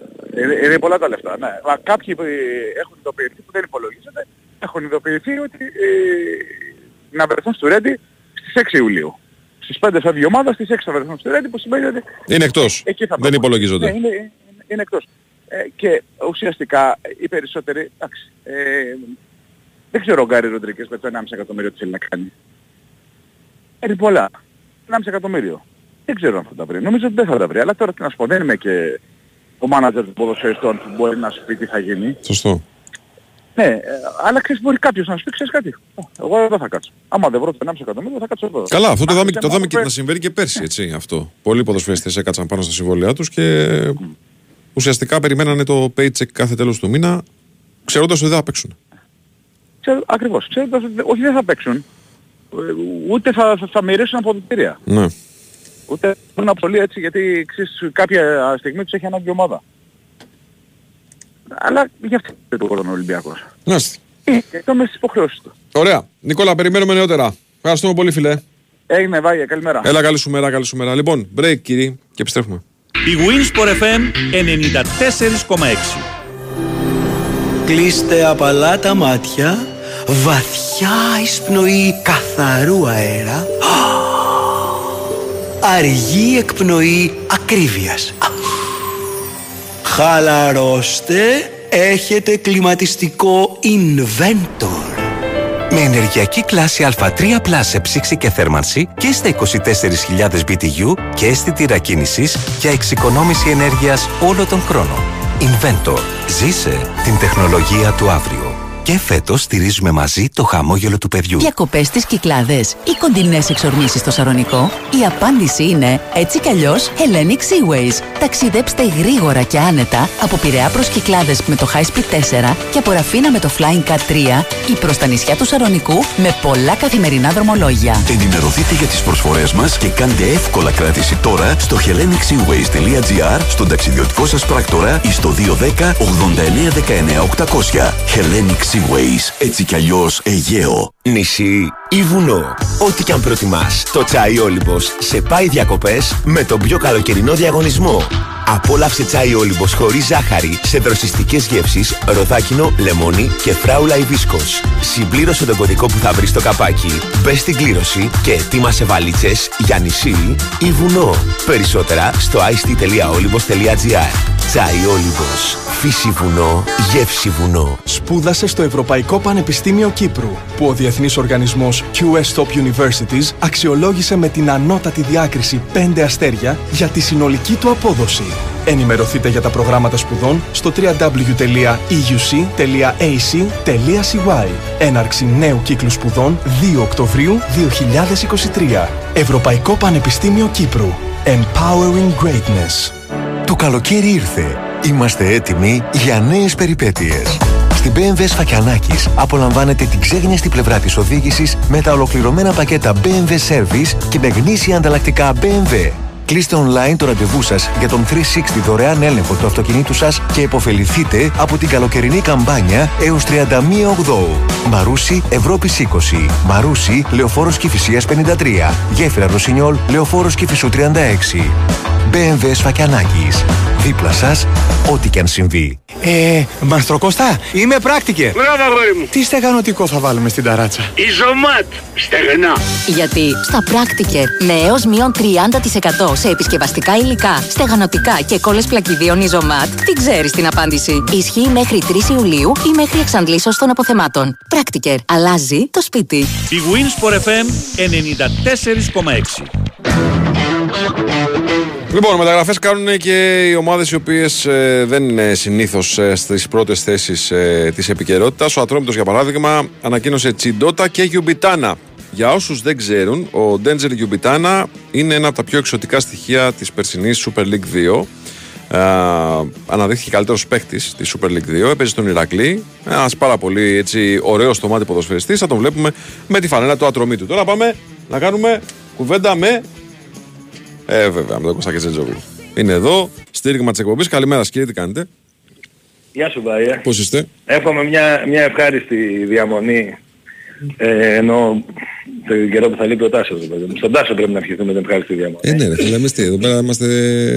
είναι, είναι πολλά τα λεφτά. Ναι. Μα κάποιοι που, ε, έχουν ειδοποιηθεί που δεν υπολογίζονται, έχουν ειδοποιηθεί ότι ε, να βρεθούν στο Ρέντι στις 6 Ιουλίου. Στις 5 φεύγει η ομάδα, στις 6 θα βρεθούν στο Ρέντι που σημαίνει ότι Είναι εκτός. εκεί θα Δεν πάμε. υπολογίζονται. Ναι, είναι, είναι, είναι εκτός. Ε, και ουσιαστικά οι περισσότεροι, εντάξει, ε, δεν ξέρω ο Γκάρι Ροντρίκες με το 1,5 εκατομμύριο τι θέλει να κάνει. Παίρνει πολλά. 1,5 εκατομμύριο. Δεν ξέρω αν θα τα βρει. Νομίζω ότι δεν θα τα βρει. Αλλά τώρα τι να σου πω, δεν είμαι και ο μάνατζερ των ποδοσφαιριστών που μπορεί να σου πει τι θα γίνει. Σωστό. Ναι, ε, αλλά ξέρεις μπορεί κάποιος να σου πει, ξέρεις κάτι. «Ω, Εγώ εδώ θα κάτσω. Άμα δεν βρω το 1,5 εκατομμύριο θα κάτσω εδώ. Καλά, αυτό το Αν δάμε, δεν το μου δάμε και βρει- να συμβαίνει και πέρσι, έτσι. Αυτό. Πολλοί ποδοσφαιριστές έκατσαν πάνω στα συμβόλαιά τους και ουσιαστικά περιμένανε το paycheck κάθε τέλος του μήνα, ξέροντας ότι δεν θα παίξουν. Ξέρω, ακριβώς. Ξέροντας ότι όχι δεν θα παίξουν. ε, Ούτε θα, θα, θα μοιράσουν αποδητήρια. Ναι. Ούτε είναι πολύ έτσι γιατί ξέρεις, κάποια στιγμή τους έχει ανάγκη η ομάδα. Αλλά γι' αυτό δεν το ο Ολυμπιακός. Μάλιστα. Ε, Και το μέσα στις υποχρεώσεις του. Ωραία. Νικόλα, περιμένουμε νεότερα. Ευχαριστούμε πολύ, φιλέ. Έγινε, Βάγια, καλημέρα. Έλα, καλή σου μέρα, καλή σου μέρα. Λοιπόν, break, κύριοι, και επιστρέφουμε. Η Winsport FM 94,6. Κλείστε απαλά τα μάτια, βαθιά εισπνοή καθαρού αέρα, αργή εκπνοή ακρίβειας. Χαλαρώστε, έχετε κλιματιστικό Inventor. Με ενεργειακή κλάση Α3 σε ψήξη και θέρμανση και στα 24.000 BTU και αισθητήρα κίνησης για εξοικονόμηση ενέργειας όλο τον χρόνο. Inventor. Ζήσε την τεχνολογία του αύριο. Και φέτος στηρίζουμε μαζί το χαμόγελο του παιδιού. Διακοπές στις Κυκλάδες ή κοντινές εξορμήσεις στο Σαρονικό. Η απάντηση είναι έτσι κι αλλιώς Hellenic Seaways. Ταξιδέψτε γρήγορα και άνετα από Πειραιά προς Κυκλάδες με το High Speed 4 και από Ραφίνα με το Flying Cat 3 ή προς τα νησιά του Σαρονικού με πολλά καθημερινά δρομολόγια. Ενημερωθείτε για τις προσφορές μας και κάντε εύκολα κράτηση τώρα στο hellenicseaways.gr, στον ταξιδιωτικό σας πράκτορα ή στο 210 89 19 800. Hellenic Seaways, έτσι κι αλλιώς Αιγαίο. Νησί ή βουνό. Ό,τι και αν προτιμάς, το τσάι Όλυμπος σε πάει διακοπές με τον πιο καλοκαιρινό διαγωνισμό. Απόλαυσε τσάι Όλυμπος χωρίς ζάχαρη σε δροσιστικές γεύσεις, ροδάκινο, λεμόνι και φράουλα υβίσκος. Συμπλήρωσε τον κωδικό που θα βρεις στο καπάκι, μπες στην κλήρωση και ετοίμασε βαλίτσες για νησί ή βουνό. Περισσότερα στο ict.olybos.gr Τσάι Όλυμπος. Φύση βουνό, γεύση βουνό. Σπούδασε στο Ευρωπαϊκό Πανεπιστήμιο Κύπρου, που ο διεθνής οργανισμός QS Top Universities αξιολόγησε με την ανώτατη διάκριση 5 αστέρια για τη συνολική του απόδοση. Ενημερωθείτε για τα προγράμματα σπουδών στο www.euc.ac.cy. Έναρξη νέου κύκλου σπουδών 2 Οκτωβρίου 2023. Ευρωπαϊκό Πανεπιστήμιο Κύπρου. Empowering Greatness. Το καλοκαίρι ήρθε. Είμαστε έτοιμοι για νέες περιπέτειες. Στην BMW Σφακιανάκης απολαμβάνετε την ξέγνιαστη πλευρά της οδήγησης με τα ολοκληρωμένα πακέτα BMW Service και με γνήσια ανταλλακτικά BMW. Κλείστε online το ραντεβού σας για τον 360 δωρεάν έλεγχο του αυτοκινήτου σας και επωφεληθείτε από την καλοκαιρινή καμπάνια έως 31 Οκτώου. Μαρούσι Ευρώπης 20. Μαρούσι Λεωφόρος Κηφισίας 53. Γέφυρα Ρωσινιόλ Λεωφόρος Κηφισού 36. BMW Σφακιανάκης. Δίπλα σας, ό,τι και αν συμβεί. Ε, Μαστροκώστα, είμαι πράκτικε. Μπράβο, αγόρι μου. Τι στεγανοτικό θα βάλουμε στην ταράτσα; Ιζωμάτ. Στεγνά. Γιατί στα Πράκτικερ με έως μείον 30% σε επισκευαστικά υλικά, στεγανοτικά και κόλλες πλακιδίων Ιζωμάτ, τι ξέρεις την απάντηση. Ισχύει μέχρι 3 Ιουλίου ή μέχρι εξαντλήσεως των αποθεμάτων. Πράκτικερ. Αλλάζει το σπίτι. Η Winsport FM 94,6. Λοιπόν, μεταγραφές κάνουν και οι ομάδες οι οποίες δεν είναι συνήθως ε, στις πρώτες θέσεις ε, της επικαιρότητας. Ο Ατρόμητος, για παράδειγμα, ανακοίνωσε Τσιντότα και Γιουμπιτάνα. Για όσους δεν ξέρουν, ο Ντέντζερ Γιουμπιτάνα είναι ένα από τα πιο εξωτικά στοιχεία της περσινής Super League 2. Ε, αναδείχθηκε καλύτερος παίχτη της Super League 2. Έπαιζε στον Ηρακλή. Ένας πάρα πολύ έτσι, ωραίος στο μάτι ποδοσφαιριστής. Θα τον βλέπουμε με τη φανέλα του ατρωμίτου. Τώρα πάμε να κάνουμε κουβέντα με ε, βέβαια, με τον Κωστάκη Τζετζόγλου. Είναι εδώ, στήριγμα της εκπομπής. Καλημέρα, κύριε, τι κάνετε; Γεια σου, Βαρία. Πώς είστε; Εύχομαι μια, μια ευχάριστη διαμονή. Ε, ενώ τον καιρό που θα λείπει ο Τάσος. Στον Τάσο πρέπει να ευχηθούμε την ευχάριστη διαμονή. Ε, ναι, ρε, φίλε, εμείς τι, εδώ πέρα είμαστε,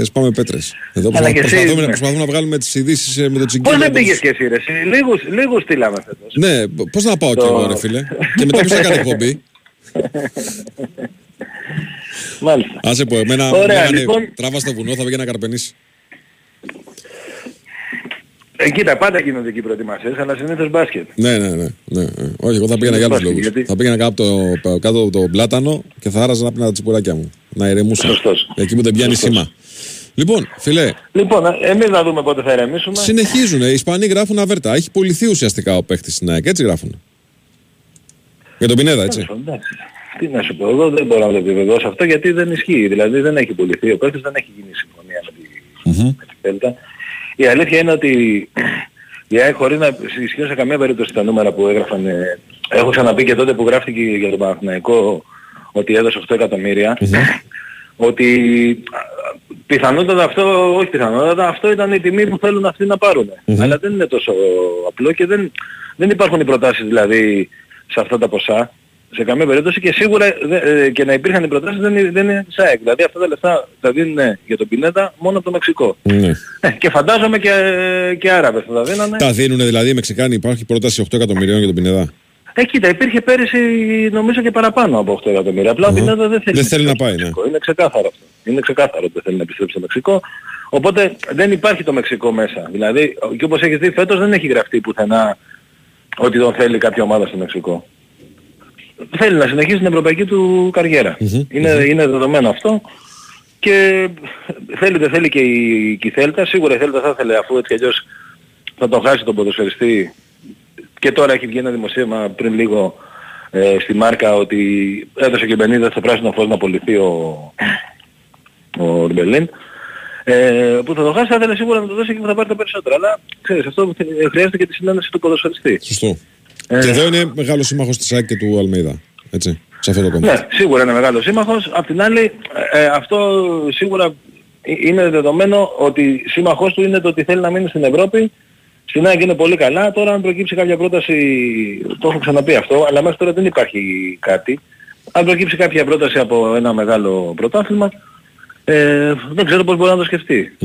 σπάμε πέτρες. Εδώ Αλλά προσπα- και εσύ, προσπαθούμε, ναι. προσπαθούμε να βγάλουμε τις ειδήσεις με το τσιγκί. Πώς δεν πήγες και εσύ ρε, εσύ, λίγους, λίγους στείλαμε φέτος. Ναι, πώς να πάω Το- κι εγώ, ρε φίλε; και μετά πώ θα κάνω εκπομπή; Μάλιστα. Άσε πω, εμένα Ωραία, μου λέγανε, λοιπόν. τράβα στο βουνό, θα βγει να καρπενήσει. Ε, κοίτα, πάντα γίνονται εκεί προετοιμασίες, αλλά συνήθως μπάσκετ. Ναι, ναι, ναι, ναι, ναι. Όχι, εγώ θα πήγαινα για άλλους Μπάσκετ, λόγους. γιατί- Θα πήγαινα κάτω το, κάτω το πλάτανο και θα άραζα να πίνα τα τσιπουράκια μου. Να ηρεμούσα. Σωστός. Εκεί που δεν πιάνει Σωστός. σήμα. Λοιπόν, φιλέ, Λοιπόν, ε, εμείς να δούμε πότε θα ηρεμήσουμε. συνεχίζουν. Οι Ισπανοί γράφουν αβέρτα. Έχει πολιθεί ουσιαστικά ο παίχτης στην ΑΕΚ. Έτσι γράφουν. Για τον Πινέδα, έτσι. Εντάξει. Τι να σου πω, εγώ δεν μπορώ να το επιβεβαιώσω αυτό γιατί δεν ισχύει. Δηλαδή δεν έχει πουληθεί ο παίκτης, δεν έχει γίνει συμφωνία με τη, με τη Πέλτα. Η αλήθεια είναι ότι η ΑΕΚ χωρίς να ισχύουν σε καμία περίπτωση τα νούμερα που έγραφαν, ε, έχω ξαναπεί και τότε που γράφτηκε για τον Παναθηναϊκό ότι έδωσε 8 εκατομμύρια, ότι α, πιθανότατα αυτό, όχι πιθανότατα, αυτό ήταν η τιμή που θέλουν αυτοί να πάρουν. Αλλά δεν είναι τόσο απλό και δεν, δεν υπάρχουν οι προτάσεις δηλαδή σε αυτά τα ποσά σε καμία περίπτωση και σίγουρα δε- ε, και να υπήρχαν οι προτάσεις δεν, είναι- δεν είναι της ΑΕΚ. Δηλαδή αυτά τα λεφτά τα δίνουν για τον Πινέτα μόνο από το Μεξικό. Ναι. Ε, και φαντάζομαι και, και Άραβες θα τα δίνανε. Τα δίνουν δηλαδή οι Μεξικάνοι. Υπάρχει πρόταση 8 εκατομμυρίων για τον Πινέδα. Ε, κοίτα, υπήρχε πέρυσι νομίζω και παραπάνω από 8 εκατομμύρια. Απλά ο Πινέτα δεν θέλει, Δεν θέλει να επιστρέψει πάει, ναι. στο Μεξικό. Είναι ξεκάθαρο αυτό. Είναι ξεκάθαρο ότι δεν θέλει να επιστρέψει στο Μεξικό. Οπότε δεν υπάρχει το Μεξικό μέσα. Δηλαδή, και όπως έχεις δει φέτος δεν έχει γραφτεί πουθενά ότι τον θέλει κάποια ομάδα στο Μεξικό. Θέλει να συνεχίσει την ευρωπαϊκή του καριερα Είναι, είναι δεδομένο αυτό. Και θέλει δεν θέλει και η, και η Θέλτα. Σίγουρα η Θέλτα θα ήθελε αφού έτσι κι αλλιώς θα τον χάσει τον ποδοσφαιριστή και τώρα έχει βγει ένα δημοσίευμα πριν λίγο ε, στη μάρκα ότι έδωσε και 50 στο πράσινο φως να απολυθεί ο, ο Ριμπελίν. Ε, που θα το χάσει θα ήθελε σίγουρα να το δώσει και που θα πάρει τα περισσότερα. Αλλά ξέρεις, αυτό χρειάζεται και τη συνάντηση του ποδοσφαιριστή. Σωστό. Ε, Και εδώ είναι μεγάλος σύμμαχος της ΑΕΚ και του Αλμίδα. Έτσι. Σε αυτό το κομμάτι. Ναι, σίγουρα είναι μεγάλος σύμμαχος. Απ' την άλλη, ε, αυτό σίγουρα ε- είναι δεδομένο ότι σύμμαχός του είναι το ότι θέλει να μείνει στην Ευρώπη. Στην ΑΕΚ είναι πολύ καλά. Τώρα αν προκύψει κάποια πρόταση, το έχω ξαναπεί αυτό, αλλά μέχρι τώρα δεν υπάρχει κάτι. Αν προκύψει κάποια πρόταση από ένα μεγάλο πρωτάθλημα, ε, δεν ξέρω πώς μπορεί να το σκεφτεί.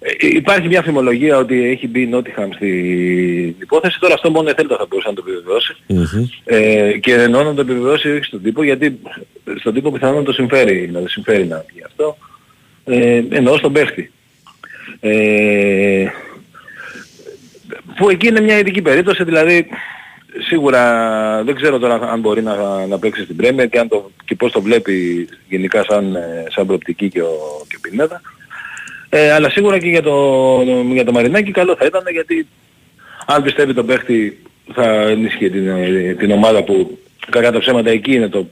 Ε, υπάρχει μια φημολογία ότι έχει μπει η Νότιχαμ στην υπόθεση. Τώρα αυτό μόνο η Θέλτα θα μπορούσε να το επιβεβαιώσει. Ε, και εννοώ να το επιβεβαιώσει όχι στον τύπο, γιατί στον τύπο πιθανόν να το συμφέρει, να το συμφέρει να βγει αυτό. Ε, εννοώ στον παίχτη. Ε, που εκεί είναι μια ειδική περίπτωση, δηλαδή σίγουρα δεν ξέρω τώρα αν μπορεί να, να παίξει στην Πρέμερ και, αν το, και πώς το βλέπει γενικά σαν, ε, σαν προοπτική και ο, και ο Πινέδα. Ε, αλλά σίγουρα και για το, για το Μαρινάκη καλό θα ήταν γιατί αν πιστεύει τον παίχτη θα ενίσχυε την, ε, την ομάδα που κακά τα ψέματα εκεί είναι το,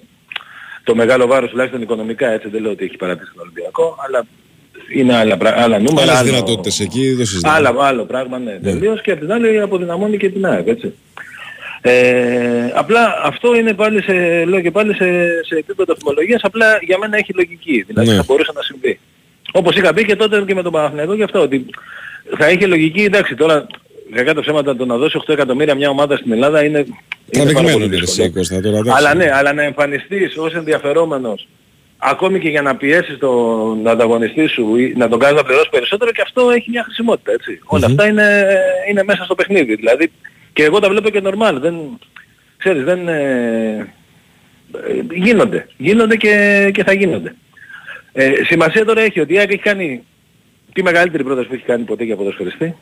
το μεγάλο βάρος τουλάχιστον οικονομικά έτσι δεν λέω ότι έχει παρατήσει τον Ολυμπιακό αλλά είναι άλλα, πρα- άλλα νούμερα. Άλλες άλλο- δυνατότητες εκεί δεν συζητάμε. Άλλο, άλλο πράγμα, ναι, τελείως και απ' την άλλη αποδυναμώνει και την ΑΕΚ, έτσι. Ε, απλά αυτό είναι πάλι σε, λέω και πάλι σε, σε επίπεδο θυμολογίας, απλά για μένα έχει λογική, δηλαδή Ναι. θα μπορούσε να συμβεί. Όπως είχα πει και τότε και με τον Παναθηναϊκό γι' αυτό, ότι θα είχε λογική, εντάξει τώρα, κακά τα ψέματα το να δώσει 8 εκατομμύρια μια ομάδα στην Ελλάδα είναι, είναι πάρα Τραβηγμένο πολύ είναι δύσκολο. εσύ Κώστα τώρα. εντάξει. Αλλά ναι, αλλά να εμφανιστείς ως ενδιαφερόμενος ακόμη και για να πιέσεις τον ανταγωνιστή σου ή να τον κάνεις να πληρώσεις περισσότερο και αυτό έχει μια χρησιμότητα, έτσι. Όλα αυτά είναι, είναι μέσα στο παιχνίδι. Δηλαδή και εγώ τα βλέπω και normal. Δεν, ξέρεις, δεν... ε, ε, γίνονται. Γίνονται και, και θα γίνονται. Ε, σημασία τώρα έχει ότι η ΑΕΚ έχει κάνει τη μεγαλύτερη πρόταση που έχει κάνει ποτέ για ποδοσφαιριστή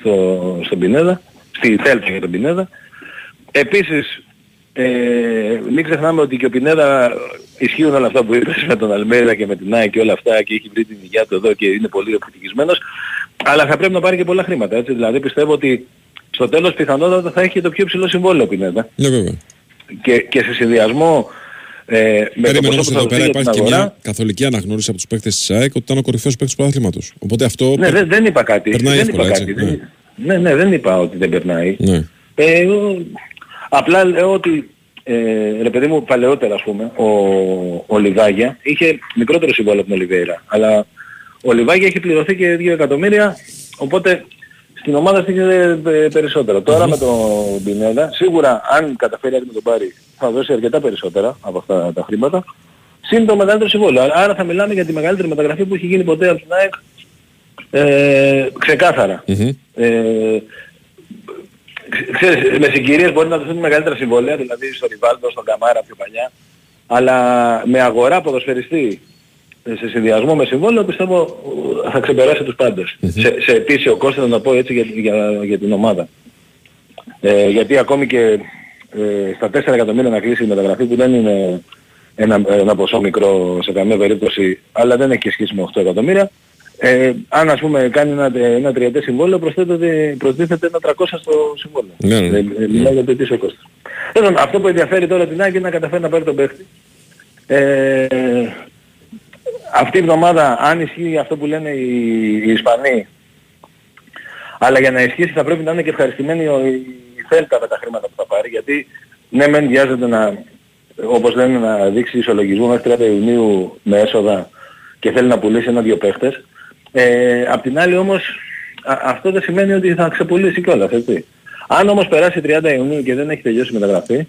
στο, στον Πινέδα, στη Θέλτα για τον Πινέδα. Επίσης, ε, μην ξεχνάμε ότι και ο Πινέδα ισχύουν όλα αυτά που είπες με τον Αλμέιδα και με την ΑΕΚ και όλα αυτά και έχει βρει την υγεία του εδώ και είναι πολύ ευτυχισμένος. Αλλά θα πρέπει να πάρει και πολλά χρήματα, έτσι. Δηλαδή πιστεύω ότι στο τέλος πιθανότατα θα έχει το πιο ψηλό συμβόλαιο ο Πινέδα. Ναι, βέβαια. Και, και σε συνδυασμό ε, με το Περίμενε ποσό όμως που θα εδώ δοθεί πέρα για την υπάρχει και αγορά. μια καθολική αναγνώριση από τους παίκτες της ΑΕΚ ότι ήταν ο κορυφαίος παίκτης του πρωταθλήματος. Οπότε αυτό. Ναι, δεν, δεν είπα κάτι. Περνάει δεν εύκολα, είπα έτσι, κάτι. ναι. Δεν- Ναι, ναι, δεν είπα ότι δεν περνάει. Ναι. Ε, εγώ- απλά λέω ότι, ε, ρε παιδί μου, παλαιότερα ας πούμε, ο, ο Λιβάγια είχε μικρότερο συμβόλαιο από τον Ολιβέηρα. Αλλά ο Λιβάγια έχει πληρωθεί και 2 εκατομμύρια, οπότε στην ομάδα στήχε ε, περισσότερο. Τώρα με τον Πινέδα, σίγουρα αν καταφέρει να τον πάρει, θα δώσει αρκετά περισσότερα από αυτά τα χρήματα. Συν το μεγαλύτερο συμβόλαιο. Άρα θα μιλάμε για τη μεγαλύτερη μεταγραφή που έχει γίνει ποτέ από την ΑΕΚ ε, ξεκάθαρα. Ε, ξε- ξέρεις, με συγκυρίες μπορεί να δοθούν μεγαλύτερα συμβόλαια, δηλαδή στο Ριβάλτο, στον Καμάρα πιο παλιά, αλλά με αγορά ποδοσφαιριστή ε, σε συνδυασμό με συμβόλαιο πιστεύω ε, θα ξεπεράσει τους πάντες. Σε, σε επίσης κόστος να το πω έτσι για, για, για την ομάδα. Ε, γιατί ακόμη και ε, στα 4 εκατομμύρια να κλείσει η μεταγραφή που δεν είναι ένα, ένα ποσό μικρό σε καμία περίπτωση, αλλά δεν έχει σχέση με 8 εκατομμύρια. Ε, αν ας πούμε κάνει ένα, ένα τριετές συμβόλαιο προσθέτεται, προσθέτεται ένα 300 στο συμβόλαιο. Ναι, ναι, ναι. Ε, ε, Μιλάει για το ετήσιο κόστος. Τέλος, πάντων, αυτό που ενδιαφέρει τώρα την Άκη είναι να καταφέρει να πάρει τον παίχτη. Ε, αυτή η εβδομάδα, αν ισχύει αυτό που λένε οι, οι Ισπανοί, αλλά για να ισχύσει θα πρέπει να είναι και ευχαριστημένοι ο- η Θέλτα με τα χρήματα που θα πάρει, γιατί ναι μεν βιάζεται να, όπως λένε, να δείξει ισολογισμό μέχρι 30 Ιουνίου με έσοδα και θέλει να πουλήσει ένα-δυο παίχτες. Ε, απ' την άλλη όμως α- αυτό δεν σημαίνει ότι θα ξεπουλήσει κιόλας, έτσι. Αν όμως περάσει 30 Ιουνίου και δεν έχει τελειώσει η μεταγραφή,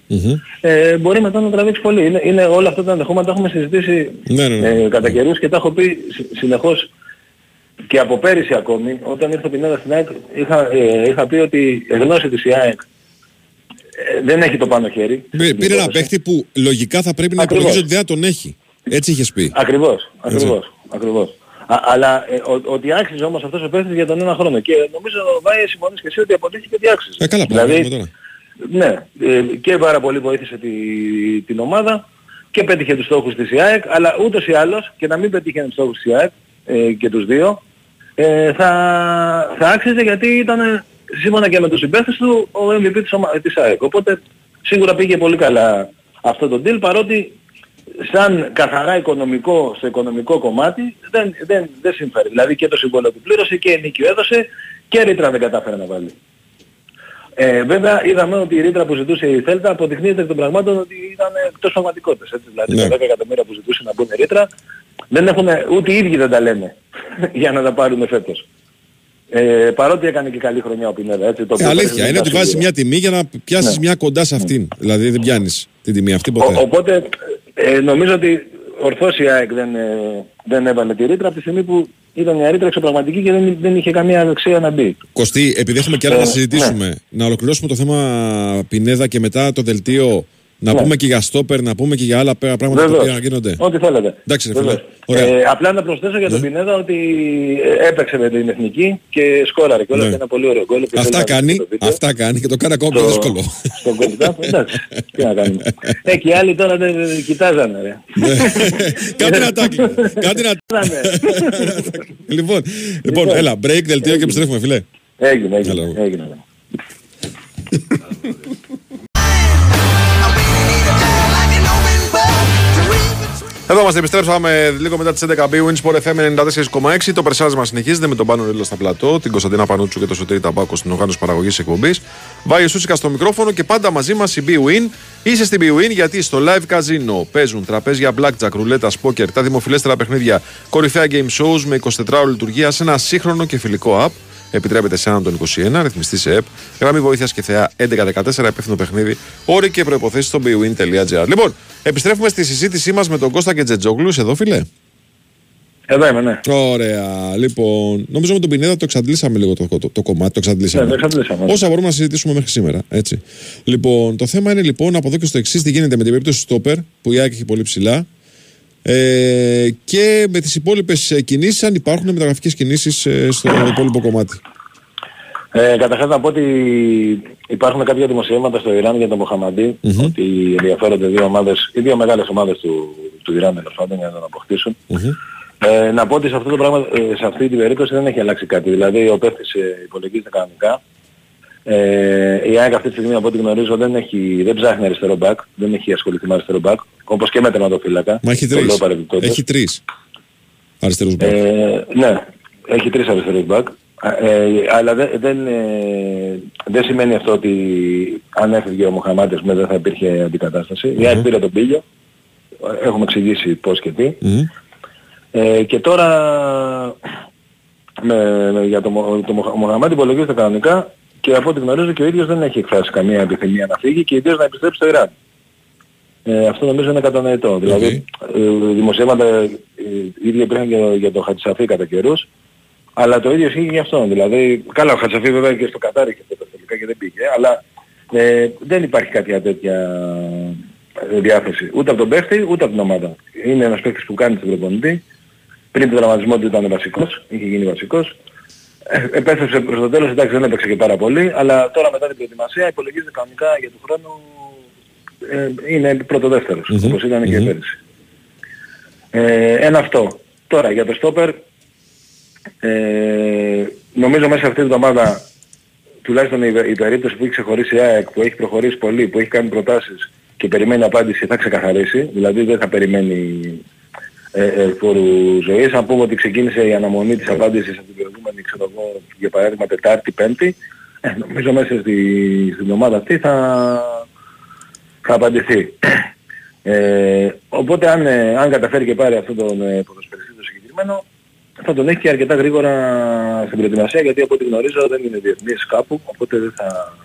ε, μπορεί μετά να τραβήξει πολύ. Είναι, είναι όλα αυτά τα ενδεχόμενα τα έχουμε συζητήσει Ναι, ναι, ναι. ε, κατά καιρούς και τα έχω πει συ- συνεχώς και από πέρυσι ακόμη, όταν ήρθε ο Πινέδα στην ΑΕΚ, είχα, ε, είχα πει ότι η γνώση της η ΑΕΚ ε, δεν έχει το πάνω χέρι. Πήρε πήρε ένα παίχτη που λογικά θα πρέπει να Ακριβώς. υπολογίζει ότι δεν θα τον έχει. Έτσι είχες πει. Ακριβώς, ακριβώς, ακριβώς. Α, αλλά ε, ο- ότι άξιζε όμως αυτός ο παίχτης για τον ένα χρόνο. Και νομίζω Βάιε συμφωνείς και εσύ ότι αποδείχθηκε ότι άξιζε. Ε, καλά, δηλαδή, πάμε τώρα. ναι, ε, και πάρα πολύ βοήθησε τη, την ομάδα και πέτυχε τους στόχους της ΙΑΕΚ, αλλά ούτως ή άλλως και να μην πετύχει τους στόχους της ΙΑΕΚ ε, και τους δύο, ε, θα, θα άξιζε γιατί ήταν σύμφωνα και με τους συμπαίχτες του ο MVP της, ομα... της ΑΕΚ. Οπότε σίγουρα πήγε πολύ καλά αυτό το deal παρότι σαν καθαρά οικονομικό, στο οικονομικό κομμάτι δεν, δεν, δεν συμφέρει. Δηλαδή και το συμβόλαιο που πλήρωσε και η νίκη έδωσε και ρήτρα δεν κατάφερε να βάλει. Ε, βέβαια είδαμε ότι η ρήτρα που ζητούσε η Θέλτα αποδεικνύεται εκ των πραγμάτων ότι ήταν εκτός πραγματικότητας. Έτσι. Δηλαδή Ναι. τα 10 εκατομμύρια που ζητούσε να μπουν ρήτρα δεν έχουν, ούτε οι ίδιοι δεν τα λένε για να τα πάρουν φέτος. Ε, παρότι έκανε και καλή χρονιά ο Πινέδα. Έτσι, το Ε, οποίο αλήθεια πρέπει είναι να ότι βάζεις σίγουρο. μια τιμή για να πιάσεις Ναι. μια κοντά σε αυτήν. Δηλαδή δεν πιάνεις την τιμή αυτή ποτέ. Ο- οπότε ε, νομίζω ότι ορθώς η ΑΕΚ δεν, ε, δεν έβαλε τη ρήτρα από τη στιγμή που ήταν μια ρήτρα εξωπραγματική και δεν, δεν είχε καμία αξία να μπει. Κωστή, επειδή έχουμε και άλλα Ε, να συζητήσουμε, να ολοκληρώσουμε το θέμα Πινέδα και μετά το δελτίο να Ναι. πούμε και για στόπερ, να πούμε και για άλλα πέρα πράγματα τα Βεβαίως. οποία γίνονται. Ό,τι θέλετε. Εντάξει, ρε φίλε. Βεβαίως. Ωραία. Ε, απλά να προσθέσω για τον Ναι. Πινέδα ότι ε, έπαιξε με την εθνική και σκόραρε και όλα Ναι. και ένα πολύ ωραίο γκολ. και Αυτά θέλει να κάνει, δει το βίντεο. αυτά κάνει και το κάνει ακόμα πιο Στο- δύσκολο. Στον Gold Cup, εντάξει, τι να κάνουμε. Ε, και οι άλλοι τώρα δεν δεν κοιτάζανε ρε. Κάτι να τάκι. Κάτι να Κοιτάζανε. Λοιπόν, λοιπόν, έλα, break, δελτίο και επιστρέφουμε, φίλε. Έγινε, έγινε, Εδώ είμαστε, επιστρέψαμε λίγο μετά τις 11 B Winsport FM 94,6. Το περσάρισμα συνεχίζεται με τον Πάνο Ρίλο στα πλατό, την Κωνσταντίνα Πανούτσου και το Σωτήρι Ταμπάκο στην οργάνωση παραγωγής εκπομπής. Βάγιο Σούσικα στο μικρόφωνο και πάντα μαζί μας η B-Win. Είσαι στην B-Win γιατί στο live casino παίζουν τραπέζια blackjack, ρουλέτα, poker, τα δημοφιλέστερα παιχνίδια, κορυφαία game shows με 24 ώρε λειτουργία σε ένα σύγχρονο και φιλικό app. Επιτρέπεται σε έναν των 21, ρυθμιστής σε ΕΠ, γραμμή βοήθειας και θεά 1114, υπεύθυνο παιχνίδι, όροι και προποθέσει στο bwin.gr. Λοιπόν, επιστρέφουμε στη συζήτησή μας με τον Κώστα και Τζετζόγλου, εδώ φίλε. Εδώ είμαι, ναι. Ωραία. Λοιπόν, νομίζω με τον Πινέδα το εξαντλήσαμε λίγο το, το, το κομμάτι. Το εξαντλήσαμε. Ναι, το εξαντλήσαμε. Όσα μπορούμε να συζητήσουμε μέχρι σήμερα. Έτσι. Λοιπόν, το θέμα είναι λοιπόν από εδώ και στο εξής τι γίνεται με την περίπτωση του Στόπερ που η ΑΕΚ έχει πολύ ψηλά. Ε, και με τις υπόλοιπες κινήσεις, αν υπάρχουν μεταγραφικές κινήσεις στο υπόλοιπο κομμάτι. Ε, καταρχάς να πω ότι υπάρχουν κάποια δημοσιεύματα στο Ιράν για τον μοχαμαντι ότι ενδιαφέρονται δύο ομάδες, οι δύο μεγάλες ομάδες του, του Ιράν τέλος πάντων για να τον αποκτήσουν. Ε, να πω ότι σε αυτό το πράγμα, ε, σε αυτή την περίπτωση δεν έχει αλλάξει κάτι. Δηλαδή ο παίχτης ε, υπολογίζεται κανονικά. Ε, η ΑΕΚ αυτή τη στιγμή από ό,τι γνωρίζω δεν, έχει, δεν ψάχνει αριστερό μπακ, δεν έχει ασχοληθεί με αριστερό μπακ, όπως και με τερματοφύλακα. Μα έχει Το τρεις. λέω παρεμπιπτόντως. Έχει τρεις αριστερούς μπακ. Ε, ναι, έχει τρεις αριστερούς μπακ. Ε, αλλά δεν, δεν, ε, δεν σημαίνει αυτό ότι αν έφυγε ο Μοχαμάτης με δεν θα υπήρχε αντικατάσταση. Η ΑΕΚ πήρε τον πύλιο, έχουμε εξηγήσει πώς και τι. Ε, και τώρα με, με- για το, Μο- το Μοχα- ο Μοχαμάτη υπολογίζεται κανονικά και από ό,τι γνωρίζω και ο ίδιος δεν έχει εκφράσει καμία επιθυμία να φύγει και ιδίως να επιστρέψει στο Ιράν. Ε, αυτό νομίζω είναι κατανοητό. Δηλαδή, ε, δημοσιεύματα ε, ίδια υπήρχαν για, για τον Χατσαφή κατά καιρούς, αλλά το ίδιο ισχύει και για αυτόν. Δηλαδή, καλά ο Χατσαφή βέβαια και στο Κατάρι είχε τα τελικά και δεν πήγε, αλλά ε, δεν υπάρχει κάποια τέτοια ε, διάθεση. Ούτε από τον παίχτη, ούτε από την ομάδα. Είναι ένας παίχτης που κάνει τον προπονητή. Πριν τον τραυματισμό του ήταν βασικός, είχε γίνει βασικός. Ε, επέστρεψε προς το τέλος, εντάξει δεν έπαιξε και πάρα πολύ, αλλά τώρα μετά την προετοιμασία υπολογίζεται κανονικά για του χρόνου ε, είναι πρωτοδεύτερος, Μμμ, όπως ήταν και μμμ. πέρυσι. Ε, ένα αυτό. Τώρα για το στόπερ, ε, νομίζω μέσα σε αυτή την εβδομάδα τουλάχιστον η, η περίπτωση που έχει ξεχωρίσει η ΑΕΚ, που έχει προχωρήσει πολύ, που έχει κάνει προτάσεις και περιμένει απάντηση θα ξεκαθαρίσει, δηλαδή δεν θα περιμένει ε, ε, φόρου ζωής. Αν πούμε ότι ξεκίνησε η αναμονή της απάντησης από την προηγούμενη, ξέρω εγώ, για παράδειγμα Τετάρτη, Πέμπτη, ε, νομίζω μέσα στη, στην ομάδα αυτή θα, θα απαντηθεί. Ε, οπότε αν, ε, αν καταφέρει και πάρει αυτόν τον ε, ποδοσφαιριστή το συγκεκριμένο, θα τον έχει και αρκετά γρήγορα στην προετοιμασία γιατί από ό,τι γνωρίζω δεν είναι διεθνής κάπου, οπότε δεν θα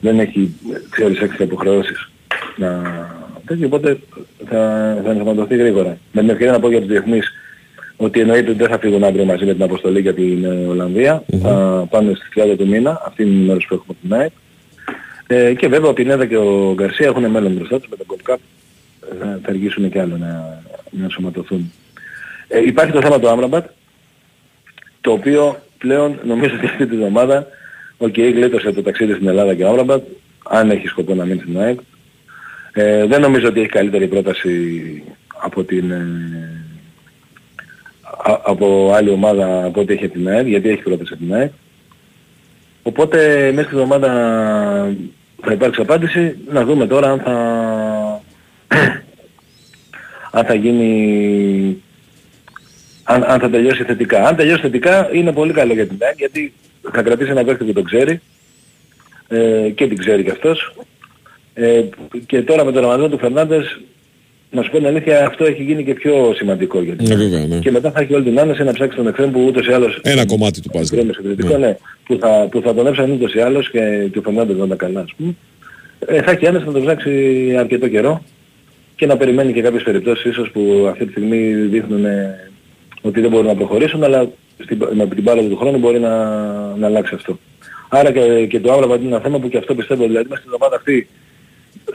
δεν έχει, ε, ξέρεις, έξτρα υποχρεώσεις να τέτοιο, οπότε θα, θα ενσωματωθεί γρήγορα. Με την ευκαιρία να πω για τους διεθνείς ότι εννοείται ότι δεν θα φύγουν αύριο μαζί με την αποστολή για την ε, Ολλανδία. Θα πάνε στις 30 του μήνα, αυτή είναι η μέρος που έχουμε την ΑΕΚ. Ε, και βέβαια ο Πινέδα και ο Γκαρσία έχουν μέλλον μπροστά τους με τον Gold Cup. Ε, Θα, θα αργήσουν και άλλο να, να ενσωματωθούν. Ε, υπάρχει το θέμα του Άμραμπατ, το οποίο πλέον νομίζω ότι αυτή τη εβδομάδα ο ΚΕΙ γλίτωσε το ταξίδι στην Ελλάδα και ο Άμραμπατ, αν έχει σκοπό να μείνει στην ΑΕΚ. Ε, δεν νομίζω ότι έχει καλύτερη πρόταση από την, ε, α- από άλλη ομάδα από ό,τι έχει την ΑΕΚ, γιατί έχει πρόταση από την ΑΕΚ. Οπότε μέσα στη εβδομάδα θα υπάρξει απάντηση. Να δούμε τώρα αν θα, αν θα γίνει αν, αν θα τελειώσει θετικά. Αν τελειώσει θετικά είναι πολύ καλό για την ΑΕΚ γιατί θα κρατήσει ένα παίκτη που το ξέρει ε, και την ξέρει κι αυτός. Ε, και τώρα με τον Ραμαζό του Φερνάντες να σου πω την αλήθεια, αυτό έχει γίνει και πιο σημαντικό για την Ναι, βέβαια, ναι. Και μετά θα έχει όλη την άνεση να ψάξει τον εξτρέμ που ούτως ή άλλως... Ένα κομμάτι του παζλ. Κρέμει συγκριτικό, ναι. Που θα, που θα τον έψανε ούτως ή άλλως και, και ο Φερνάντες να τα καλά, ας πούμε. Ε, θα έχει άνεση να τον ψάξει αρκετό καιρό και να περιμένει και κάποιες περιπτώσεις ίσως που αυτή τη στιγμή δείχνουν ε, ότι δεν μπορούν να προχωρήσουν, αλλά στην, με την μπάλα του χρόνου μπορεί να, να αλλάξει αυτό. Άρα και, και το Άβραμπα είναι ένα θέμα που και αυτό πιστεύω, δηλαδή μέσα στην εβδομάδα αυτή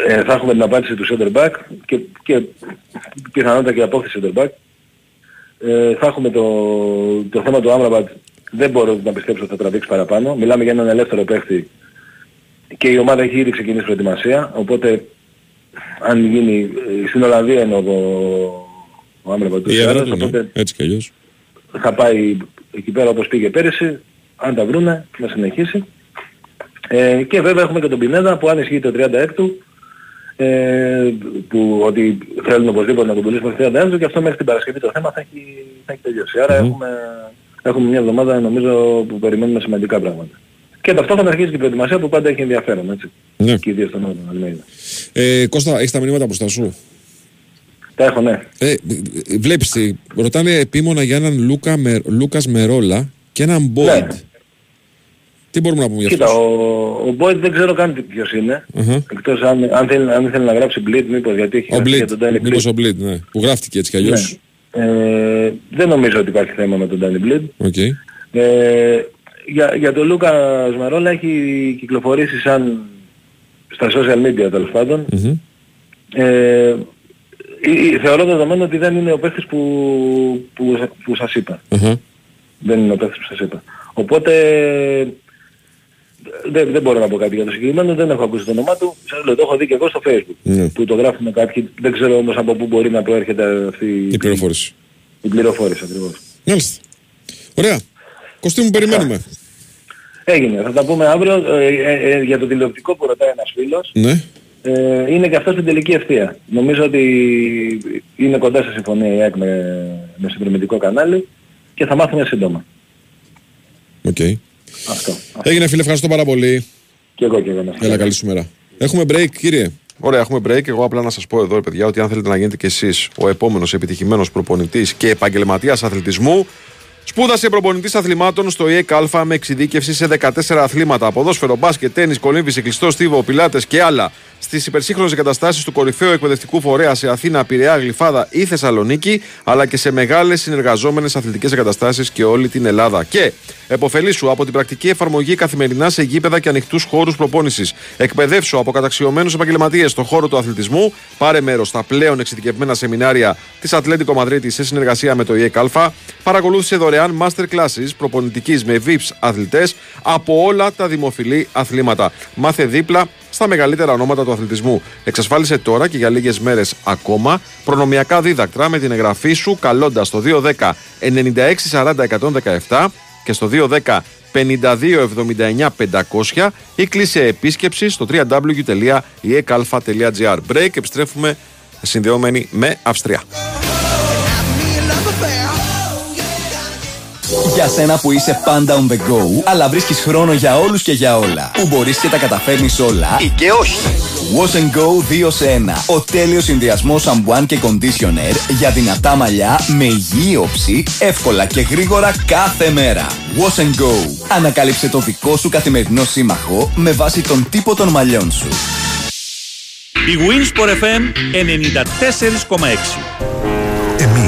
ε, θα έχουμε την απάντηση του center back και, και πιθανότατα και απόκτηση center back. Ε, θα έχουμε το, το θέμα του Άμραμπατ, δεν μπορώ να πιστέψω ότι θα τραβήξει παραπάνω. Μιλάμε για έναν ελεύθερο παίχτη και η ομάδα έχει ήδη ξεκινήσει προετοιμασία, οπότε αν γίνει, ε, στην Ολλανδία είναι ο, ο Άμραμπατ, Η έδρα του, οπότε ναι. Έτσι κι αλλιώς. θα πάει εκεί πέρα όπως πήγε πέρυσι, αν τα βρούνε, να συνεχίσει. Ε, και βέβαια έχουμε και τον Πινέδα που αν ισχύει το 36 ε, που ότι θέλουν οπωσδήποτε να τον πουλήσουν μέχρι 31 και αυτό μέχρι την Παρασκευή το θέμα θα έχει, θα έχει τελειώσει. Άρα έχουμε, έχουμε μια εβδομάδα νομίζω που περιμένουμε σημαντικά πράγματα. Και ταυτόχρονα αρχίζει και η προετοιμασία που πάντα έχει ενδιαφέρον, έτσι. Ναι. Και ιδίως στον Αλμέιδα. Ε, Κώστα, έχεις τα μηνύματα μπροστά σου; Τα έχω, ναι. Ε, ε, βλέπεις, ε, ρωτάνε επίμονα για έναν Λούκα, με, Λούκας Μερόλα και έναν Μπόιντ. Τι μπορούμε να πούμε για Κοίτα, αυτούς; ο, ο Μπόιτ δεν ξέρω καν ποιος είναι. Αχα. Εκτός αν, αν, θέλει, αν θέλει να γράψει Blind μήπως γιατί έχει Ο γράψει για Μπλιντ, τον Danny μήπως Blind. ο Μπλιντ, ναι. Που γράφτηκε έτσι κι αλλιώς. Ε, δεν νομίζω ότι υπάρχει θέμα με τον Danny Blind. OK. Ε, για, για τον Λούκα Σμαρόλα έχει κυκλοφορήσει σαν στα social media τέλος πάντων. Μμμ. Ε, ε, ε, θεωρώ δεδομένο ότι δεν είναι ο παίχτης που, που, που σας είπα. Αχα. Δεν είναι ο παίχτης που σας είπα. Οπότε δεν, δεν μπορώ να πω κάτι για το συγκεκριμένο, δεν έχω ακούσει το όνομά του. Σας λέω, το έχω δει και εγώ στο facebook. Ναι. Που το γράφουν κάποιοι, δεν ξέρω όμως από πού μπορεί να προέρχεται αυτή Η πληροφόρηση. η πληροφόρηση ακριβώς. Μάλιστα. Ωραία. Κωστή μου περιμένουμε. Έγινε, θα τα πούμε αύριο. Ε, ε, ε, για το τηλεοπτικό που ρωτάει ένας φίλος, Ναι. ε, είναι και αυτό στην τελική ευθεία. Νομίζω ότι είναι κοντά σε συμφωνία η ΑΕΚ με, με συνδρομητικό κανάλι και θα μάθουμε σύντομα. Οκ. Αυτό. Έγινε φίλε, ευχαριστώ πάρα πολύ. Και εγώ και εγώ. να είστε Έλα, καλή σου μέρα. Έχουμε break, κύριε. Ωραία, έχουμε break. Εγώ απλά να σας πω εδώ, ρε παιδιά, ότι αν θέλετε να γίνετε κι εσείς ο επόμενος επιτυχημένος προπονητής και επαγγελματίας αθλητισμού, σπούδασε προπονητής αθλημάτων στο ΙΕΚ Α με εξειδίκευση σε 14 αθλήματα. Ποδόσφαιρο, μπάσκετ, τέννη, κολύμβηση, κλειστό στίβο, πιλάτες και άλλα. Στις υπερσύγχρονες εγκαταστάσεις του κορυφαίου εκπαιδευτικού φορέα σε Αθήνα, Πειραιά, Γλυφάδα ή Θεσσαλονίκη, αλλά και σε μεγάλες συνεργαζόμενες αθλητικές εγκαταστάσεις και όλη την Ελλάδα. Και εποφελήσου από την πρακτική εφαρμογή καθημερινά σε γήπεδα και ανοιχτούς χώρους προπόνησης. Εκπαιδεύσου από καταξιωμένους επαγγελματίες στον χώρο του αθλητισμού. Πάρε μέρος στα πλέον εξειδικευμένα σεμινάρια της Ατλέντικο Μαδρίτη σε συνεργασία με το ΙΕΚ Α. Παρακολούθησε δωρεάν master classes προπονητικής με VIPs αθλητές από όλα τα δημοφιλή αθλήματα. Μάθε δίπλα στα μεγαλύτερα ονόματα του αθλητισμού. Εξασφάλισε τώρα και για λίγες μέρες ακόμα προνομιακά δίδακτρα με την εγγραφή σου καλώντας στο 210 96 40 117 και στο 210 5279 500 ή κλείσε επίσκεψη στο www.ekalfa.gr. Break, επιστρέφουμε συνδεόμενοι με Αυστρία. Για σένα που είσαι πάντα on the go, αλλά βρίσκεις χρόνο για όλους και για όλα. Που μπορείς και τα καταφέρνεις όλα ή και όχι. Wash and Go 2 σε 1. Ο τέλειος συνδυασμός σαμπουάν και conditioner για δυνατά μαλλιά με υγιή όψη, εύκολα και γρήγορα κάθε μέρα. Wash and Go. Ανακάλυψε το δικό σου καθημερινό σύμμαχο με βάση τον τύπο των μαλλιών σου. Η Winsport FM 94,6.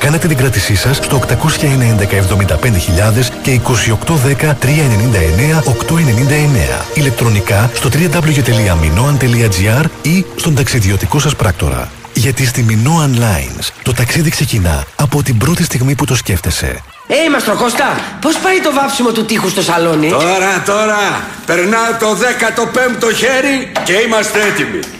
Κάνετε την κράτησή σας στο 890 και 2810 399 899. Ηλεκτρονικά στο www.minoan.gr ή στον ταξιδιωτικό σας πράκτορα. Γιατί στη Minoan Lines το ταξίδι ξεκινά από την πρώτη στιγμή που το σκέφτεσαι. Ε, Μαστροκώστα, πώς πάει το βάψιμο του τείχους στο σαλόνι; Τώρα, τώρα, περνάω το 15ο χέρι και είμαστε έτοιμοι.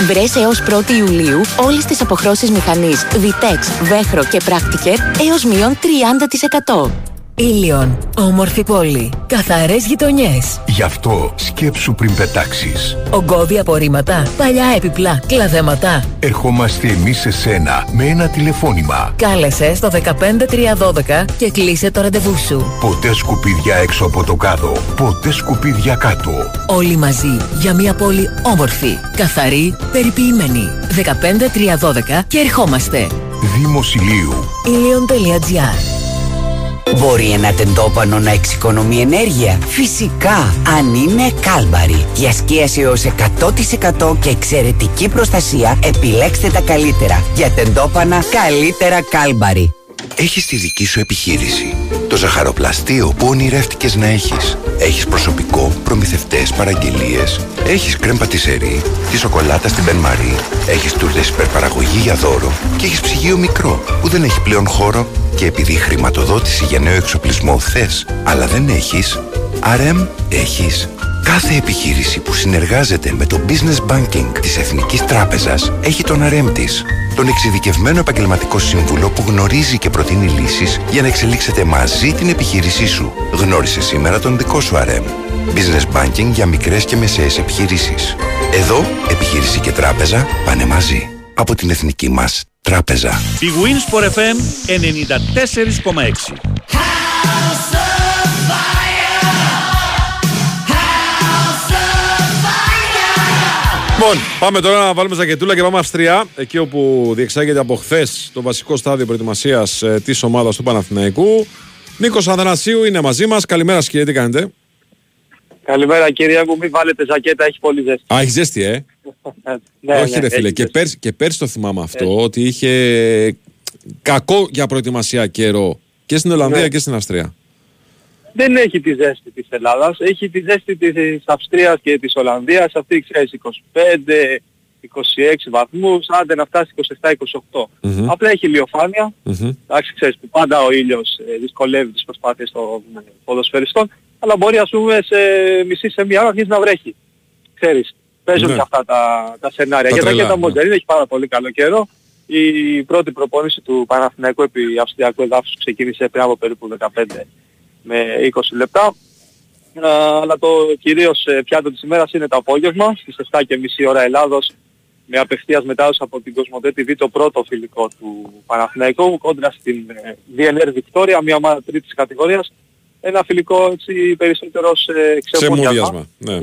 Βρες έως 1η Ιουλίου όλες τις αποχρώσεις μηχανής Vitex, Vechro και Practiker έως μείον 30%. Ήλιον. Όμορφη πόλη. Καθαρές γειτονιές. Γι' αυτό σκέψου πριν πετάξεις. Ογκώδη απορρίμματα. Παλιά επιπλά. Κλαδέματα. Ερχόμαστε εμείς σε σένα με ένα τηλεφώνημα. Κάλεσε στο 15312 και κλείσε το ραντεβού σου. Ποτέ σκουπίδια έξω από το κάδο. Ποτέ σκουπίδια κάτω. Όλοι μαζί για μια πόλη όμορφη, καθαρή, περιποιημένη. 15312 και ερχόμαστε. Δήμος Ηλίου. Ήλιον.gr Μπορεί ένα τεντόπανο να εξοικονομεί ενέργεια. Φυσικά, αν είναι κάλμπαρη. Για σκίαση έως 100% και εξαιρετική προστασία, επιλέξτε τα καλύτερα. Για τεντόπανα, καλύτερα κάλμπαρη. Έχεις τη δική σου επιχείρηση. Το ζαχαροπλαστείο που ονειρεύτηκες να έχεις. Έχεις προσωπικό, προμηθευτές, παραγγελίες. Έχεις κρέμ πατησερί, τη σοκολάτα στην Μπεν Μαρί. Έχεις τούρτες υπερπαραγωγή για δώρο. Και έχεις ψυγείο μικρό που δεν έχει πλέον χώρο. Και επειδή χρηματοδότηση για νέο εξοπλισμό θες, αλλά δεν έχεις, RM έχεις. Κάθε επιχείρηση που συνεργάζεται με το Business Banking της Εθνικής Τράπεζας έχει τον RM της. Τον εξειδικευμένο επαγγελματικό σύμβουλο που γνωρίζει και προτείνει λύσεις για να εξελίξετε μαζί την επιχείρησή σου. Γνώρισε σήμερα τον δικό σου RM. Business Banking για μικρές και μεσαίες επιχειρήσεις. Εδώ, επιχείρηση και τράπεζα πάνε μαζί. Από την εθνική μας τράπεζα. Η Wins for FM 94,6. Λοιπόν, πάμε τώρα να βάλουμε ζακετούλα και πάμε Αυστρία. Εκεί όπου διεξάγεται από χθες το βασικό στάδιο προετοιμασίας ε, της ομάδας του Παναθηναϊκού. Νίκος Αθανασίου είναι μαζί μας. Καλημέρα, σα, κύριε, τι κάνετε; Καλημέρα κύριε μου, μην βάλετε ζακέτα, έχει πολύ ζέστη. Α, έχει ζέστη, ε; ναι, Όχι, ναι, ρε φίλε. έχει Και ζέστη. πέρσι, και πέρσι το θυμάμαι αυτό, ότι είχε κακό για προετοιμασία καιρό και στην Ολλανδία Ναι. και στην Αυστρία. Δεν έχει τη ζέστη της Ελλάδας, έχει τη ζέστη της Αυστρίας και της Ολλανδίας, αυτή ξέρεις 25, 26 βαθμούς, άντε να φτάσει 27-28. Μμμ. Απλά έχει ηλιοφάνεια, Μμμ. εντάξει ξέρεις που πάντα ο ήλιος ε, δυσκολεύει τις προσπάθειες των ε, ποδοσφαιριστών, αλλά μπορεί ας πούμε σε μισή σε μία ώρα να αρχίσει να βρέχει. Ξέρεις, παίζουν Ναι. και αυτά τα, τα σενάρια. Τα Για τα τρελά, Γκέτα ναι. Μοντζαρίν έχει πάρα πολύ καλό καιρό. Η πρώτη προπόνηση του Παναθηναϊκού επί Αυστριακού εδάφους ξεκίνησε πριν από περίπου 15 με 20 λεπτά. Α, αλλά το κυρίως ε, πιάτο της ημέρας είναι το απόγευμα στις 7.30 ώρα Ελλάδος με απευθείας μετάδοση από την Κοσμοτέ TV το πρώτο φιλικό του Παναθηναϊκού κόντρα στην ε, DNR Victoria, μια ομάδα τρίτης κατηγορίας. Ένα φιλικό έτσι περισσότερο σε ξεμούδιασμα. Ξεμούδιασμα. Ναι.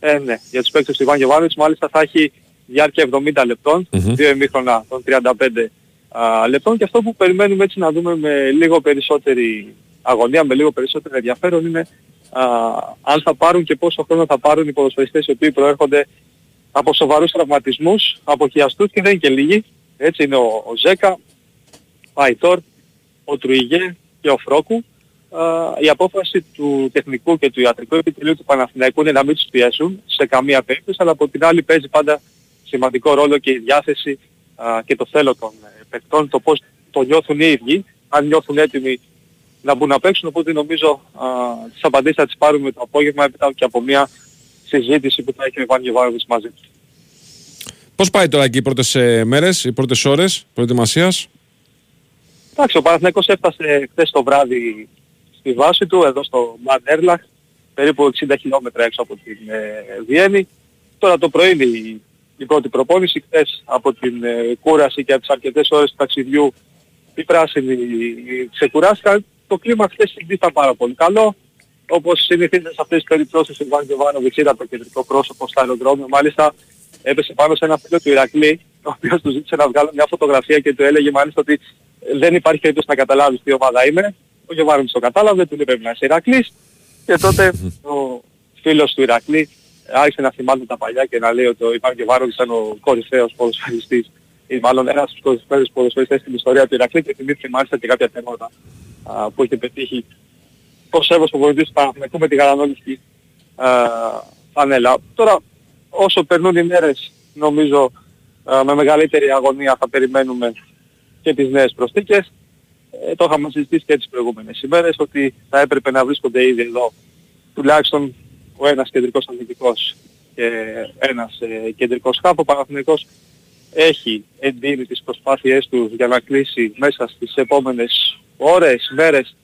Ε, ναι, για τους παίκτες του Ιβάν Γιωβάνοβιτς μάλιστα θα έχει διάρκεια 70 λεπτών, Μμμ. δύο ημίχρονα των 35 α, λεπτών και αυτό που περιμένουμε έτσι να δούμε με λίγο περισσότερη αγωνία, με λίγο περισσότερο ενδιαφέρον είναι α, αν θα πάρουν και πόσο χρόνο θα πάρουν οι ποδοσφαιριστές οι οποίοι προέρχονται από σοβαρούς τραυματισμούς, από χιαστούς και δεν είναι και λίγοι. Έτσι είναι ο, ο Ζέκα, ο Αϊτόρ, ο Τρουιγέ και ο Φρόκου. Α, η απόφαση του τεχνικού και του ιατρικού επιτελείου του Παναθηναϊκού είναι να μην τους πιέσουν σε καμία περίπτωση, αλλά από την άλλη παίζει πάντα σημαντικό ρόλο και η διάθεση α, και το θέλω των ε, παικτών, το πώς το νιώθουν οι ίδιοι, αν νιώθουν έτοιμοι να μπουν να παίξουν, οπότε νομίζω α, τις απαντήσεις θα τις πάρουμε το απόγευμα έπειτα και από μια συζήτηση που θα έχει ο Ιβάν Γεβάροβιτς μαζί του. Πώς πάει τώρα εκεί οι πρώτες μέρες, οι πρώτες ώρες προετοιμασίας; Εντάξει, ο Παναθηναϊκός έφτασε χθες το βράδυ στη βάση του, εδώ στο Μαν Έρλαχ, περίπου 60 χιλιόμετρα έξω από την ε, Βιέννη. Τώρα το πρωί είναι η, η πρώτη προπόνηση, χθες από την ε, κούραση και από τις αρκετές ώρες του ταξιδιού οι πράσινοι ξεκουράστηκαν. Το κλίμα χθες στην ήταν πάρα πολύ καλό. όπως συνηθίζεται σε αυτές τις περιπτώσεις ο Ιβάν Γιωβάνοβιτς είδα το κεντρικό πρόσωπο στο αεροδρόμιο. Μάλιστα έπεσε πάνω σε ένα φίλο του Ηρακλή, ο οποίος του ζήτησε να βγάλει μια φωτογραφία και του έλεγε μάλιστα ότι δεν υπάρχει περίπτωση να καταλάβεις τι ομάδα είμαι. Ο Γιωβάνοβιτς το κατάλαβε, του λέει πρέπει να είσαι Ηρακλής και τότε ο φίλος του Ηρακλή άρχισε να θυμάται τα παλιά και να λέει ότι ο Ιβάν Γιωβάνοβιτς ήταν ο κορυφαίος ποδοσφαιριστής ή μάλλον ένας από τους κορυφαίους ποδοσφαιριστές στην ιστορία του Ηρακλή και θυμήθηκε μάλιστα και κάποια θέματα α, που είχε πετύχει ο Σέβος που βοηθήσει του Παναθηναϊκού με τη γαλανόλευκη φανέλα. Τώρα όσο περνούν οι μέρες νομίζω α, με μεγαλύτερη αγωνία θα περιμένουμε και τις νέες προσθήκες. Ε, το είχαμε συζητήσει και τις προηγούμενες ημέρες ότι θα έπρεπε να βρίσκονται ήδη εδώ τουλάχιστον ο ένας κεντρικός αθλητικός και ένας ε, κεντρικός χάπ. Ο Παναθηναϊκός έχει εντείνει τις προσπάθειές του για να κλείσει μέσα στις επόμενες ώρες, μέρες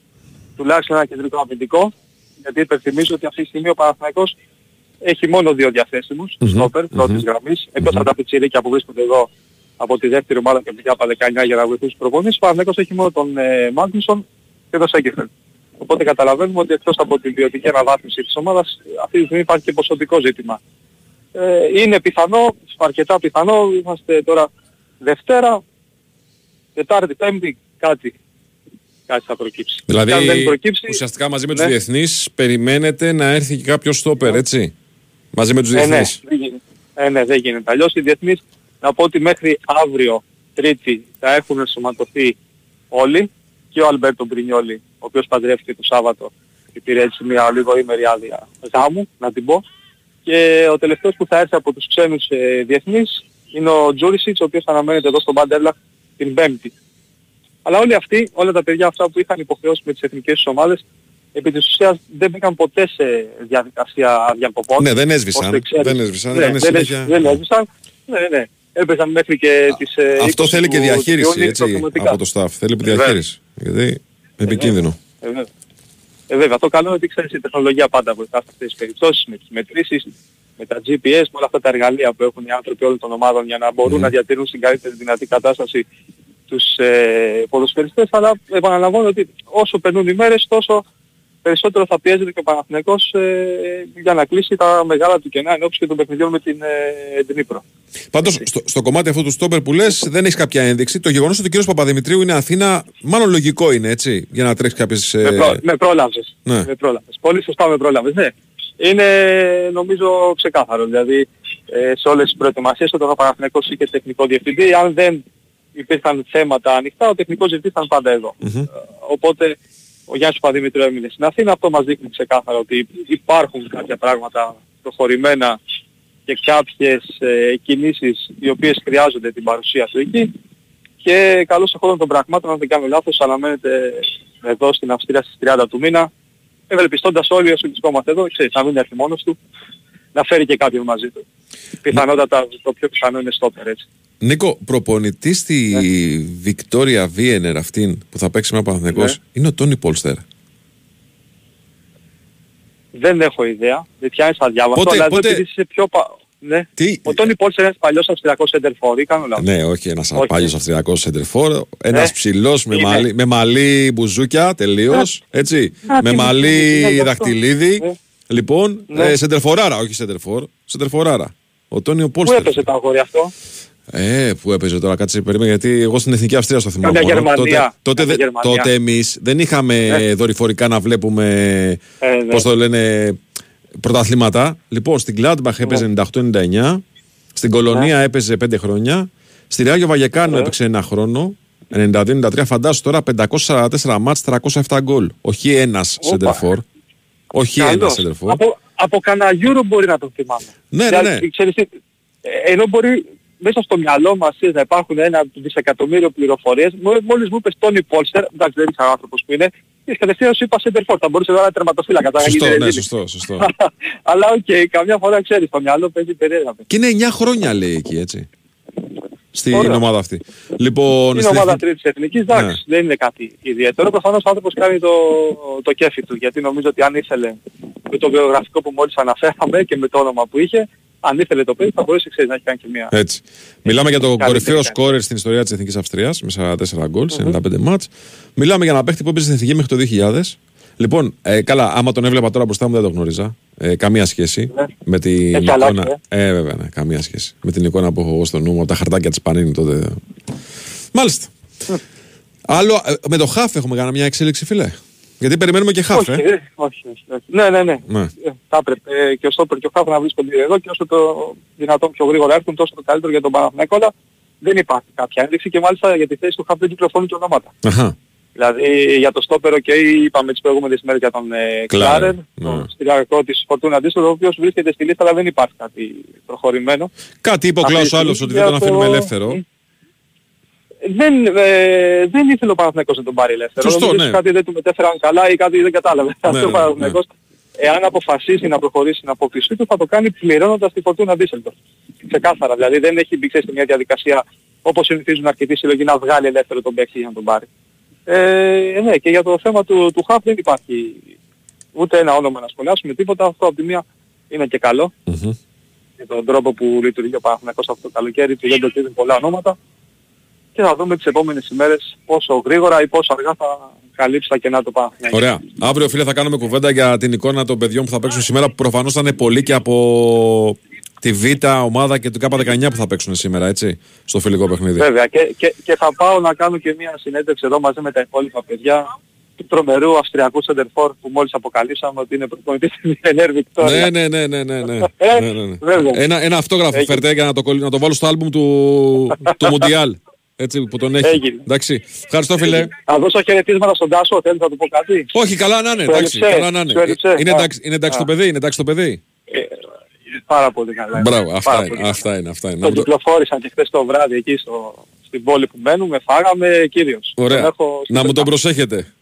τουλάχιστον ένα κεντρικό αμυντικό γιατί υπενθυμίζω ότι αυτή τη στιγμή ο Παναθηναϊκός έχει μόνο δύο διαθέσιμους mm-hmm. στόπερ πρώτης γραμμής εκτός από τα πιτσιρίκια που βρίσκονται εδώ από τη δεύτερη ομάδα και πια από 19 για να βοηθήσουν προπονήσεις ο Παναθηναϊκός έχει μόνο τον ε, Μάγνουσον και τον Σέγκεφελ. Οπότε καταλαβαίνουμε ότι εκτός από την ποιοτική αναβάθμιση της ομάδας αυτή τη στιγμή υπάρχει και ποσοτικό ζήτημα. Ε, είναι πιθανό, αρκετά πιθανό, είμαστε τώρα Δευτέρα, Τετάρτη, Πέμπτη, κάτι, κάτι θα προκύψει. Δηλαδή, Και αν δεν προκύψει, ουσιαστικά μαζί με τους ναι. διεθνείς περιμένετε να έρθει και κάποιος στόπερ, έτσι; Μαζί με τους Ε, ναι, διεθνείς. δεν γίνεται. Ε, ναι, δεν γίνεται. Αλλιώς οι διεθνείς, να πω ότι μέχρι αύριο, Τρίτη, θα έχουν ενσωματωθεί όλοι και ο Αλμπέρτο Μπρινιόλη, ο οποίος παντρεύτηκε το Σάββατο και πήρε έτσι μια λίγο ήμερη άδεια γάμου, να την πω. Και ο τελευταίος που θα έρθει από τους ξένους ε, διεθνείς είναι ο Τζούρισιτς, ο οποίος θα αναμένεται εδώ στον Μπαντέρλαχ την Πέμπτη. Αλλά όλοι αυτοί, όλα τα παιδιά αυτά που είχαν υποχρεώσει με τις εθνικές τους ομάδες, επί της ουσίας δεν μπήκαν ποτέ σε διαδικασία διακοπών. Ναι, δεν έσβησαν. Ώστε ξέρεις- Δεν έσβησαν. Ναι, Ήταν δεν, έσ- συνέχεια- δεν έσβησαν. Ναι, ναι. Έπαιζαν μέχρι και τις ε, Αυτό 20 θέλει και του διαχείριση, Ιούνιου έτσι, προκριματικά. από το staff. Θέλει Βέβαια. διαχείριση. Γιατί επικίνδυνο. Ε, βέβαια. Ε, βέβαια. Το καλό είναι ότι ξέρεις η τεχνολογία πάντα βοηθά σε αυτές τις περιπτώσεις, με τις μετρήσεις, με τα GPS, με όλα αυτά τα εργαλεία που έχουν οι άνθρωποι όλων των ομάδων για να μπορούν να διατηρούν στην καλύτερη δυνατή κατάσταση τους ε, ποδοσφαιριστές, αλλά επαναλαμβάνω ότι όσο περνούν οι μέρες τόσο περισσότερο θα πιέζεται και ο Παναθηναϊκός ε, για να κλείσει τα μεγάλα του κενά ενώπιση και των παιχνιδιών με την ε, Δνήπρο. Πάντως, στο, στο κομμάτι αυτού του στόπερ που λες, δεν έχεις κάποια ένδειξη. Το γεγονός ότι ο κ. Παπαδημητρίου είναι Αθήνα, μάλλον λογικό είναι έτσι, για να τρέξει κάποιες. Με, προ, με πρόλαβες. ναι. Με πρόλαβες. Πολύ σωστά με πρόλαβες. Ναι. Είναι νομίζω ξεκάθαρο. Δηλαδή ε, σε όλες τις προετοιμασίες όταν ο Παναθηναϊκός είχε τεχνικό διευθυντή, αν δεν υπήρχαν θέματα ανοιχτά, ο τεχνικός διευθυντής ήταν πάντα εδώ. Ε, Οπότε ο Γιάννης Παπαδημητρίου έμεινε στην Αθήνα. Αυτό μας δείχνει ξεκάθαρα ότι υπάρχουν κάποια πράγματα προχωρημένα και κάποιες ε, κινήσεις οι οποίες χρειάζονται την παρουσία του εκεί. Και καλώς εχόντων των πραγμάτων, αν δεν κάνω λάθος, αναμένεται εδώ στην Αυστρία στις 30 του μήνα. Ευελπιστώντας όλοι όσοι βρισκόμαστε εδώ, ξέρεις, να μην έρθει μόνος του, να φέρει και κάποιον μαζί του. Πιθανότατα το πιο πιθανό είναι στόπερ έτσι. Νίκο, προπονητής στη Ναι. Βικτόρια Βίενερ αυτήν που θα παίξει με ο Παναθηναϊκός Ναι. είναι ο Τόνι Πόλστερ. Δεν έχω ιδέα, δεν πιάνεις θα διάβασο, Πότε- αλλά εδώ πότε- επειδή είσαι πιο... πα- Ναι. Τι; Ο Τόνι Πόλς είναι ένας παλιός αυστριακός εντερφόρ, ή κάνω λάθος. Ναι, όχι ένας Όχι. παλιός Αυστριακός σεντερφόρ. Ένας Ναι. ψηλός με, Είναι. μαλλί, με μαλλί μπουζούκια τελείως. Έτσι. Α, με τι μαλλί μπουζούκια, γι' αυτό. δαχτυλίδι. Ναι. Λοιπόν, Ναι. ε, σεντερφοράρα, όχι σεντερφόρ. Σεντερφοράρα. Ο Τόνιο Πού Πόλστερ. έπεσε το αγόρι αυτό; Ε, που έπαιζε τώρα, κάτσε περίμενε, γιατί εγώ στην Εθνική Αυστρία στο θυμάμαι. Κάμια μόνο. Γερμανία. Τότε, τότε, Κάμια δε- Γερμανία. τότε εμείς δεν είχαμε Ναι. δορυφορικά να βλέπουμε, Ε, ναι. πώς το λένε, πρωταθλήματα. Λοιπόν, στην Gladbach έπαιζε 98-99, στην Κολονία έπαιζε 5 χρόνια, στη Ράγιο Βαγεκάνο Ναι. έπαιξε ένα χρόνο, 92-93, φαντάσου τώρα 544 μάτς, 307 γκολ. Όχι ένας σεντερφόρ. Όχι ένας Καλός. σεντερφόρ. Από, από κανένα Euro μπορεί να τον θυμάμαι. Ναι, ναι, Δηλαδή, ναι. Ξέρεις, τι, ε, ενώ μπορεί μέσα στο μυαλό μας ξέρεις, να υπάρχουν ένα δισεκατομμύριο πληροφορίες, μόλις, μόλις μου είπες Τόνι Πόλστερ, εντάξει δεν είσαι άνθρωπος που είναι, και κατευθείαν σου είπα σέντερφορ, θα μπορούσε να είναι τερματοφύλακας. θα Σωστό, γίνει ναι, ρεζίλι. σωστό, σωστό. Αλλά οκ, καμιά φορά ξέρεις, το μυαλό παίζει περίεργα. Και είναι 9 χρόνια λέει εκεί, έτσι. Στην Ωραία. ομάδα αυτή. Λοιπόν, Είναι στην ομάδα εθνική- τρίτης εθνικής, εντάξει, Ναι. δεν είναι κάτι ιδιαίτερο. Προφανώς ο άνθρωπος κάνει το, το κέφι του, γιατί νομίζω ότι αν ήθελε με το βιογραφικό που μόλις αναφέραμε και με το όνομα που είχε, αν ήθελε το παιδί θα μπορούσε ξέρεις, να έχει κάνει και μια... Έτσι. Μιλάμε για το Καλύτερη κορυφαίο κάνει. σκόρερ στην ιστορία της Εθνικής Αυστρίας με 44 γκολ σε 95 μάτς. Μιλάμε για ένα παίχτη που έπαιζε στην Εθνική μέχρι το 2000. Λοιπόν, ε, καλά, άμα τον έβλεπα τώρα μπροστά μου δεν το γνώριζα. Ε, καμία σχέση με την Έχει εικόνα. αλλάξει, Ε, βέβαια, ναι, καμία σχέση. Με την εικόνα που έχω εγώ στο νου μου, από τα χαρτάκια της Πανίνη τότε. Μάλιστα. Άλλο, ε, με το χάφ έχουμε κάνει μια εξέλιξη, φίλε; Γιατί περιμένουμε και χάφ, όχι, ε. ε, όχι, όχι, όχι. Ναι, ναι, ναι. Ναι. Ε, θα έπρεπε ε, και ο Στόπερ και ο Χάφ να βρίσκονται εδώ και όσο το δυνατόν πιο γρήγορα έρθουν τόσο το καλύτερο για τον Παναθηναϊκό αλλά δεν υπάρχει κάποια ένδειξη και μάλιστα για τη θέση του Χάφ δεν κυκλοφορούν και ονόματα. Αχα. Δηλαδή για το Στόπερ, οκ, είπαμε τις προηγούμενες μέρες για τον ε, Κλάρεν, Κλάρεν, ναι. τον στυλιακό της Φορτούνα Αντίστοιχο, ο οποίος βρίσκεται στη λίστα αλλά δεν υπάρχει κάτι προχωρημένο. Κάτι είπε ο Αυτή Κλάους τη άλλος στιγμή ότι δεν τον για το- αφήνουμε ελεύθερο. Δεν, ε, δεν ήθελε ο Παναθηναϊκός να τον πάρει ελεύθερο. Σωστό, Νομίζω ναι. Κάτι δεν του μετέφεραν καλά ή κάτι δεν κατάλαβε. Αυτό ναι, ο Παναθηναϊκός, εάν αποφασίσει να προχωρήσει στην απόκτησή του, θα το κάνει πληρώνοντας τη Φορτούνα Ντίσσελντορφ. Ξεκάθαρα. Δηλαδή δεν έχει μπει ξέρεις, σε μια διαδικασία όπως συνηθίζουν αρκετοί συλλογοί να βγάλει ελεύθερο τον παίκτη για να τον πάρει. Ε, ναι, και για το θέμα του, του Χαφ δεν υπάρχει ούτε ένα όνομα να σχολιάσουμε τίποτα. Αυτό από τη μία είναι και καλό για τον τρόπο που λειτουργεί ο Παναθηναϊκός αυτό το καλοκαίρι του δεν το κρίνουν πολλά ονόματα και θα δούμε τις επόμενες ημέρες πόσο γρήγορα ή πόσο αργά θα καλύψει τα κενά του Παναθηναϊκού. Ωραία. Αύριο, φίλε, θα κάνουμε κουβέντα για την εικόνα των παιδιών που θα παίξουν σήμερα, που προφανώς θα είναι πολλοί και από τη Β' ομάδα και του K19 που θα παίξουν σήμερα, έτσι, στο φιλικό παιχνίδι. Βέβαια και, και, και θα πάω να κάνω και μια συνέντευξη εδώ μαζί με τα υπόλοιπα παιδιά του τρομερού Αυστριακού Σεντερφόρ που μόλις αποκαλύψαμε ότι είναι προπονητής της Ενέρ Βικτόρια. Ναι, ναι, ναι, ναι, ναι, ναι. Ε, ναι, ναι, ναι. βέβαια. Ένα, ένα αυτόγραφο Έγινε. φέρτε για να το, κολλ- να το βάλω στο άλμπουμ του, του Μουντιάλ. Έτσι που τον έχει. Έγινε. Εντάξει. Ευχαριστώ, φίλε. Να δώσω χαιρετίσματα στον Τάσο, θέλει να του πω κάτι; Όχι, καλά να είναι. Σου Εντάξει, έλειψε, καλά να είναι. σου έλειψε. Είναι Α, εντάξει, είναι εντάξει το α. παιδί, είναι εντάξει το παιδί. Πάρα πολύ καλά. Μπράβο, Πάρα αυτά πολύ είναι, καλά. αυτά είναι, αυτά είναι. Να Τον το- κυκλοφόρησαν και χθες το βράδυ εκεί στο, στην πόλη που μένουμε, φάγαμε κύριος. Τον Ωραία. έχω στην Να μου τον πετα- προσέχετε.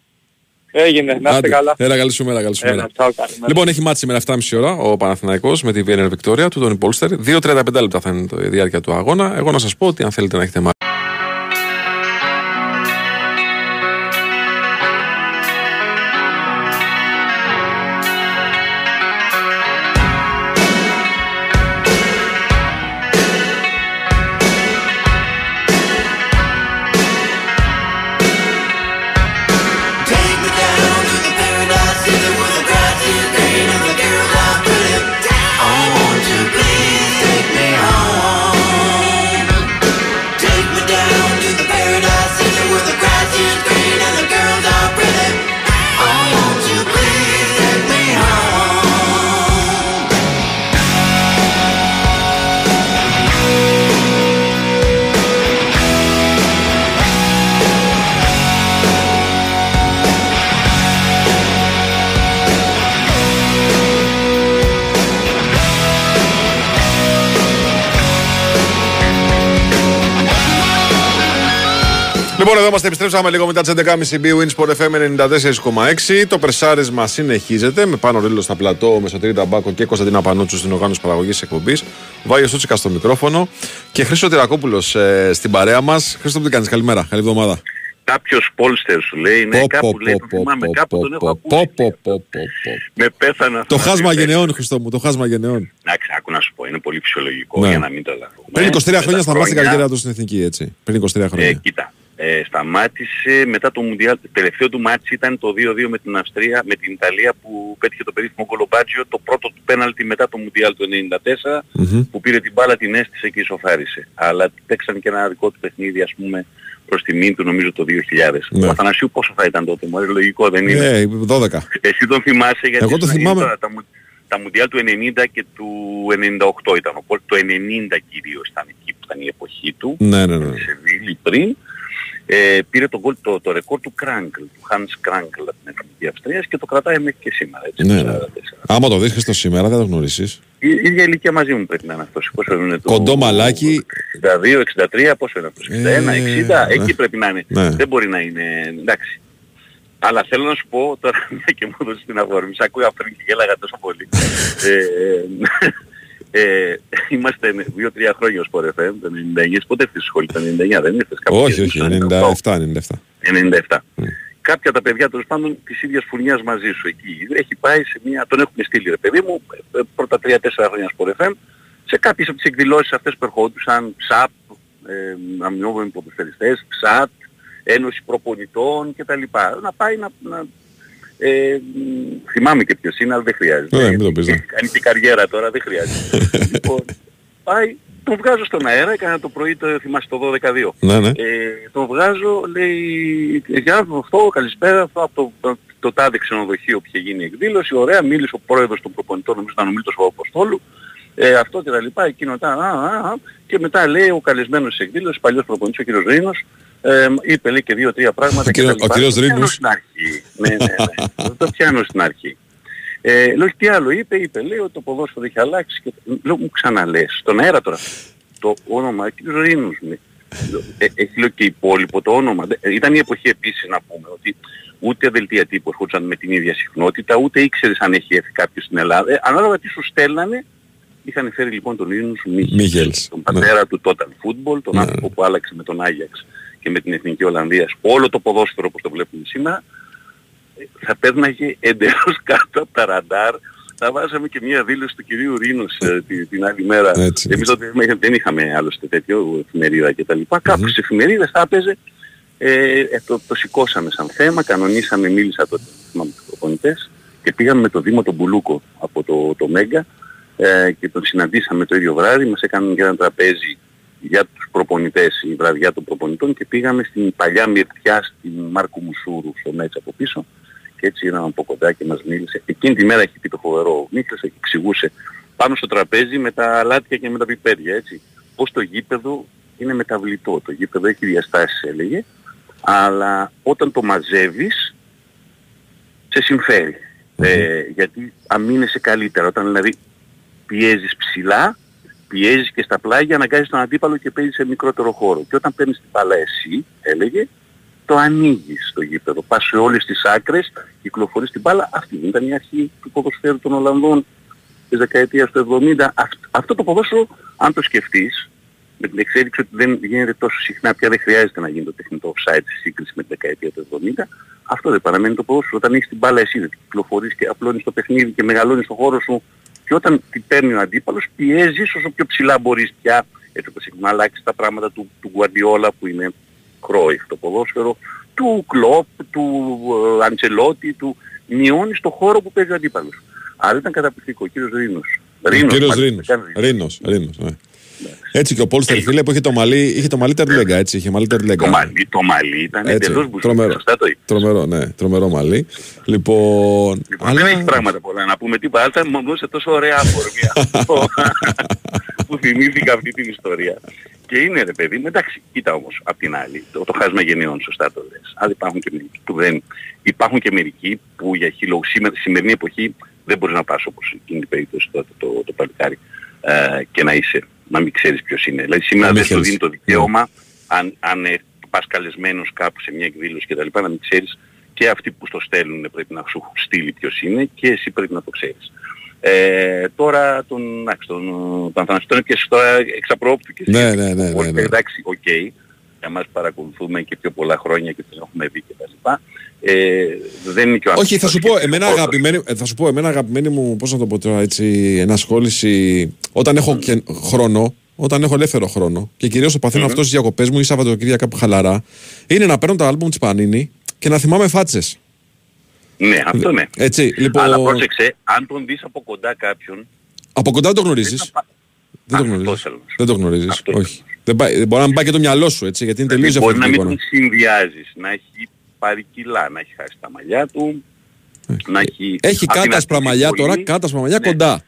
Έγινε, να είστε Άντε. καλά. Έλα, καλή σου μέρα, καλή σου Έλα, μέρα. τσάου, καλημέρα. Λοιπόν, έχει μάτσει σήμερα 7.30 ώρα ο Παναθηναϊκός με τη Βιένερ Βικτόρια του Τόνι Πόλστερ. 2-35 λεπτά θα είναι το- η διάρκεια του αγώνα. Εγώ να σας πω ότι αν θέλετε να έχετε μάτσει. Εδώ είμαστε, επιστρέψαμε λίγο μετά τις 11.30 BWIN Winsport FM 94,6. Το πρεσάρισμα συνεχίζεται με πάνω ρίλο στα πλατό, με Σωτήρη Ταμπάκο και Κωνσταντίνα Πανούτσου στην οργάνωση παραγωγής εκπομπής. Βάγιος Σούτσικα στο μικρόφωνο και Χρήστο Τυρακόπουλος ε, στην παρέα μας. Χρήστο, τι κάνεις, καλημέρα, καλή εβδομάδα. Κάποιος Πόλστερ σου λέει, ναι, Πω, κάπου πω, λέει, πω, το πω, θυμάμαι, πω, κάπου πω, τον έχω πω, ακούσει. πω, πω, πω, πω, πω. Με πέθανα. Το αυτό να χάσμα πει, γενεών, Χριστό μου, το χάσμα γενεών. Εντάξει, άκου να σου πω, είναι πολύ φυσιολογικό Ναι. για να μην το λαθούμε. Πριν 23 Με τα χρόνια σταμάτησε η χρόνια, καριέρα του στην εθνική, έτσι. Πριν 23 Ε, χρόνια. κοίτα, ε, σταμάτησε μετά το Μουντιάλ, το τελευταίο του μάτς ήταν το 2-2 με την Αυστρία, με την Ιταλία που πέτυχε το περίφημο κολομπάτζιο, το πρώτο του πέναλτι μετά το Μουντιάλ το 94, Μμμ. που πήρε την μπάλα, την έστησε και ισοφάρισε. Αλλά παίξαν και ένα δικό του παιχνίδι, ας πούμε, προς τιμήν του νομίζω το 2000. Ναι. Ο Αθανασίου πόσο θα ήταν τότε, μου λογικό δεν είναι; Ε, 12. Εσύ τον θυμάσαι γιατί Εγώ το ήσουν θυμάμαι. τώρα, τα, μου- τα Μουντιάλ του 90 και του 98 ήταν. Οπότε το 90 κυρίως ήταν εκεί που ήταν η εποχή του. Ναι, ναι, ναι. Σε Βίλη πριν. Ε, πήρε το, γκολ- το, το ρεκόρ του Κράγκλ, του Hans Κράγκλ από την Εθνική Αυστρίας και το κρατάει μέχρι και σήμερα. Έτσι, Ναι, το ναι. 44. Άμα το δεις Χριστό σήμερα, δεν το γνωρίσει. Η ίδια ηλικία μαζί μου πρέπει να είναι αυτός. Πόσο είναι το... Κοντό μαλάκι. 62, 63, πόσο είναι αυτός. 61, Ε, 60, ναι. εκεί πρέπει να είναι. Ναι. Δεν μπορεί να είναι, εντάξει. Αλλά θέλω να σου πω τώρα, μια και μου έδωσες την αφορμή, σ' ακούγα πριν και γέλαγα τόσο πολύ. ε, ε, είμαστε 2-3 χρόνια ως FM, το 99, πότε ήρθες στη σχολή, το 99, δεν ήρθες κάπου. Όχι, όχι, 97, 97. 97. Κάποια από τα παιδιά τέλος πάντων της ίδιας φουρνιάς μαζί σου εκεί. Έχει πάει σε μια, τον έχουμε στείλει ρε παιδί μου, ε, ε, πρώτα 3-4 χρόνια στο FM, σε κάποιες από τις εκδηλώσεις αυτές που ερχόντουσαν, ΨΑΠ, ε, αμυνόβολοι ποδοσφαιριστές, ΨΑΤ, Ένωση Προπονητών κτλ. Να πάει να, να Ε, μ, θυμάμαι και ποιος είναι, αλλά δεν χρειάζεται. Ναι, μην το πεις, ναι. Έχει κάνει και καριέρα τώρα, δεν χρειάζεται. λοιπόν, πάει, τον βγάζω στον αέρα, έκανα το πρωί, το θυμάσαι το 12-2. Ναι, ναι. Ε, τον βγάζω, λέει, για αυτό, καλησπέρα, αυτό από το, το τάδε ξενοδοχείο που είχε γίνει η εκδήλωση, ωραία, μίλησε ο πρόεδρος των προπονητών, νομίζω ήταν ο Μίλτος Παπαποστόλου, ε, αυτό και τα λοιπά, εκείνο τα, α, α, α, και μετά λέει ο καλεσμένος της εκδήλωσης, παλιός προπονητής, ο κύριος Ρήνος, ε, είπε λέει και δύο-τρία πράγματα Ο και κύριος- τα λοιπά. ο κύριος Το πιάνω Ρήνος. στην αρχή. ναι, ναι, ναι. το πιάνω στην αρχή. Ε, λέω τι άλλο είπε, είπε, λέει ότι το ποδόσφαιρο έχει αλλάξει και λέω μου ξαναλες, στον αέρα τώρα, το όνομα, κύριος Ρήνος μου, Λέω, ε, έχει λέω και υπόλοιπο το όνομα. Δε- ε, Ήταν η εποχή επίσης να πούμε ότι ούτε δελτία τύπου ερχόντουσαν με την ίδια συχνότητα, ούτε ήξερες αν έχει έρθει κάποιος στην Ελλάδα. Ε, ανάλογα τι σου στέλνανε, είχαν φέρει λοιπόν τον Ρήνους Μίχελ, Μίχελς. τον πατέρα του Total Football, τον άνθρωπο που άλλαξε με τον Άγιαξ και με την Εθνική Ολλανδία όλο το ποδόσφαιρο όπως το βλέπουμε σήμερα, ε, θα πέρναγε εντελώς κάτω από τα ραντάρ. Θα βάζαμε και μια δήλωση του κυρίου Ρήνους ε, τη- την άλλη μέρα. Έτσι, Εμείς τότε δεν- δεν είχαμε άλλωστε τέτοιο εφημερίδα και τα λοιπά. Κάπου στις εφημερίδες θα έπαιζε. Ε, ε, το, το σηκώσαμε σαν θέμα, κανονίσαμε, μίλησα τότε με τους προπονητές και πήγαμε με το Δήμο τον Μπουλούκο από το, το Μέγκα ε, και τον συναντήσαμε το ίδιο βράδυ, μας έκαναν και ένα τραπέζι για τους προπονητές, η βραδιά των προπονητών και πήγαμε στην παλιά Μυρτιά στην Μάρκου Μουσούρου στο Μέτς από πίσω και έτσι ήρθαμε από κοντά και μας μίλησε. Εκείνη τη μέρα έχει πει το φοβερό ο Μίχλας, εξηγούσε πάνω στο τραπέζι με τα αλάτια και με τα πιπέρια έτσι. Πώς το γήπεδο είναι μεταβλητό, το γήπεδο έχει διαστάσεις έλεγε, αλλά όταν το μαζεύεις σε συμφέρει. Ε, γιατί αμήνεσαι καλύτερα. Όταν δηλαδή πιέζεις ψηλά, πιέζεις και στα πλάγια, αναγκάζεις τον αντίπαλο και παίζεις σε μικρότερο χώρο. Και όταν παίρνεις την μπάλα εσύ, έλεγε, το ανοίγεις στο γήπεδο. Πας σε όλες τις άκρες, κυκλοφορείς την μπάλα. Αυτή ήταν η αρχή του ποδοσφαίρου των Ολλανδών της δεκαετίας του 70. Αυτ- αυτό το ποδόσφαιρο, αν το σκεφτείς, με την εξέλιξη ότι δεν γίνεται τόσο συχνά πια, δεν χρειάζεται να γίνει το τεχνητό offside στη σύγκριση με τη δεκαετία του 70, αυτό δεν παραμένει το ποδόσφαιρο. Όταν έχεις την μπάλα εσύ, δεν κυκλοφορείς και απλώνεις το παιχνίδι και μεγαλώνεις το χώρο σου και όταν την παίρνει ο αντίπαλος πιέζεις όσο πιο ψηλά μπορείς πια έτσι όπως έχουν αλλάξει τα πράγματα του, του Guardiola που είναι Κρόιφ το ποδόσφαιρο, του Κλόπ, του ε, Αντσελότη, του μειώνεις το χώρο που παίζει ο αντίπαλος. Άρα ήταν καταπληκτικό. Ο κύριος Ρήνος. Ο Ρήνος, κύριος μάλιστα, Ρήνος. κάνει Ρήνος, Ρήνος, ναι. Έτσι και ο Πόλστερ φίλε που είχε το μαλλί, είχε το μαλλί τερλέγκα, έτσι, είχε μαλλί τερλέγκα. Το μαλλί, το μαλλί ήταν Έτσι, εντελώς μπουζούκι. τρομερό. Σωστά το είπες. Τρομερό, ναι, τρομερό μαλλί. Λοιπόν, Λοιπόν, δεν έχει πράγματα πολλά να πούμε τίποτα, αλλά μου έδωσε τόσο ωραία αφορμή αυτό που θυμήθηκα αυτή την ιστορία. Και είναι ρε παιδί, μου, εντάξει, κοίτα όμως απ' την άλλη, το, το χάσμα γενναιών, σωστά το λες. Αλλά υπάρχουν και μερικοί που δεν, υπάρχουν και μερικοί που για χειλο, σήμερα, σημερινή εποχή δεν μπορείς να πας όπως εκείνη την περίπτωση το, το, το, το παλικάρι ε, και να είσαι, να μην ξέρεις ποιος είναι. Δηλαδή σήμερα Να μην δεν σου ξέρεις. δίνει το δικαίωμα αν, αν ε, πας καλεσμένος κάπου σε μια εκδήλωση και τα λοιπά, να μην ξέρεις και αυτοί που στο στέλνουν πρέπει να σου έχουν στείλει ποιος είναι και εσύ πρέπει να το ξέρεις. Ε, τώρα τον, εντάξει, τον, τον Αθανασίου τον έπιασες τώρα εξ απρόπτου και Ναι, εσύ. ναι, ναι, ναι, Όλοι, ναι. Εντάξει, οκ. Για μας παρακολουθούμε και πιο πολλά χρόνια και τον έχουμε δει και τα λοιπά. Ε, δεν είναι και ο Όχι, θα σου πω, και εμένα όντως. αγαπημένη, ε, θα σου πω, εμένα αγαπημένη μου, πώς να το πω τώρα έτσι, ενασχόληση, όταν έχω και χρόνο, όταν έχω ελεύθερο χρόνο και κυρίως το παθαίνω αυτός στις διακοπές μου ή Σαββατοκύριακα κάπου χαλαρά, είναι να παίρνω το άλμπουμ της Panini και να θυμάμαι φάτσες. Ναι, αυτό ναι. Έτσι, λοιπόν, Αλλά πρόσεξε, αν τον δεις από κοντά κάποιον, από κοντά δεν το γνωρίζεις. Δεν το γνωρίζεις. θέλω Δεν το γνωρίζεις. Όχι. Δεν πάει, δεν μπορεί να μην πάει και το μυαλό σου, έτσι, γιατί είναι τελείως μπορεί να διαφορετικό. μην τον συνδυάζεις, να έχει πάρει κιλά, να έχει χάσει τα μαλλιά του, να έχει... Έχει απ' την κάτασπρα αρχή μαλλιά πολύ, τώρα, κάτασπρα μαλλιά Ναι. κοντά.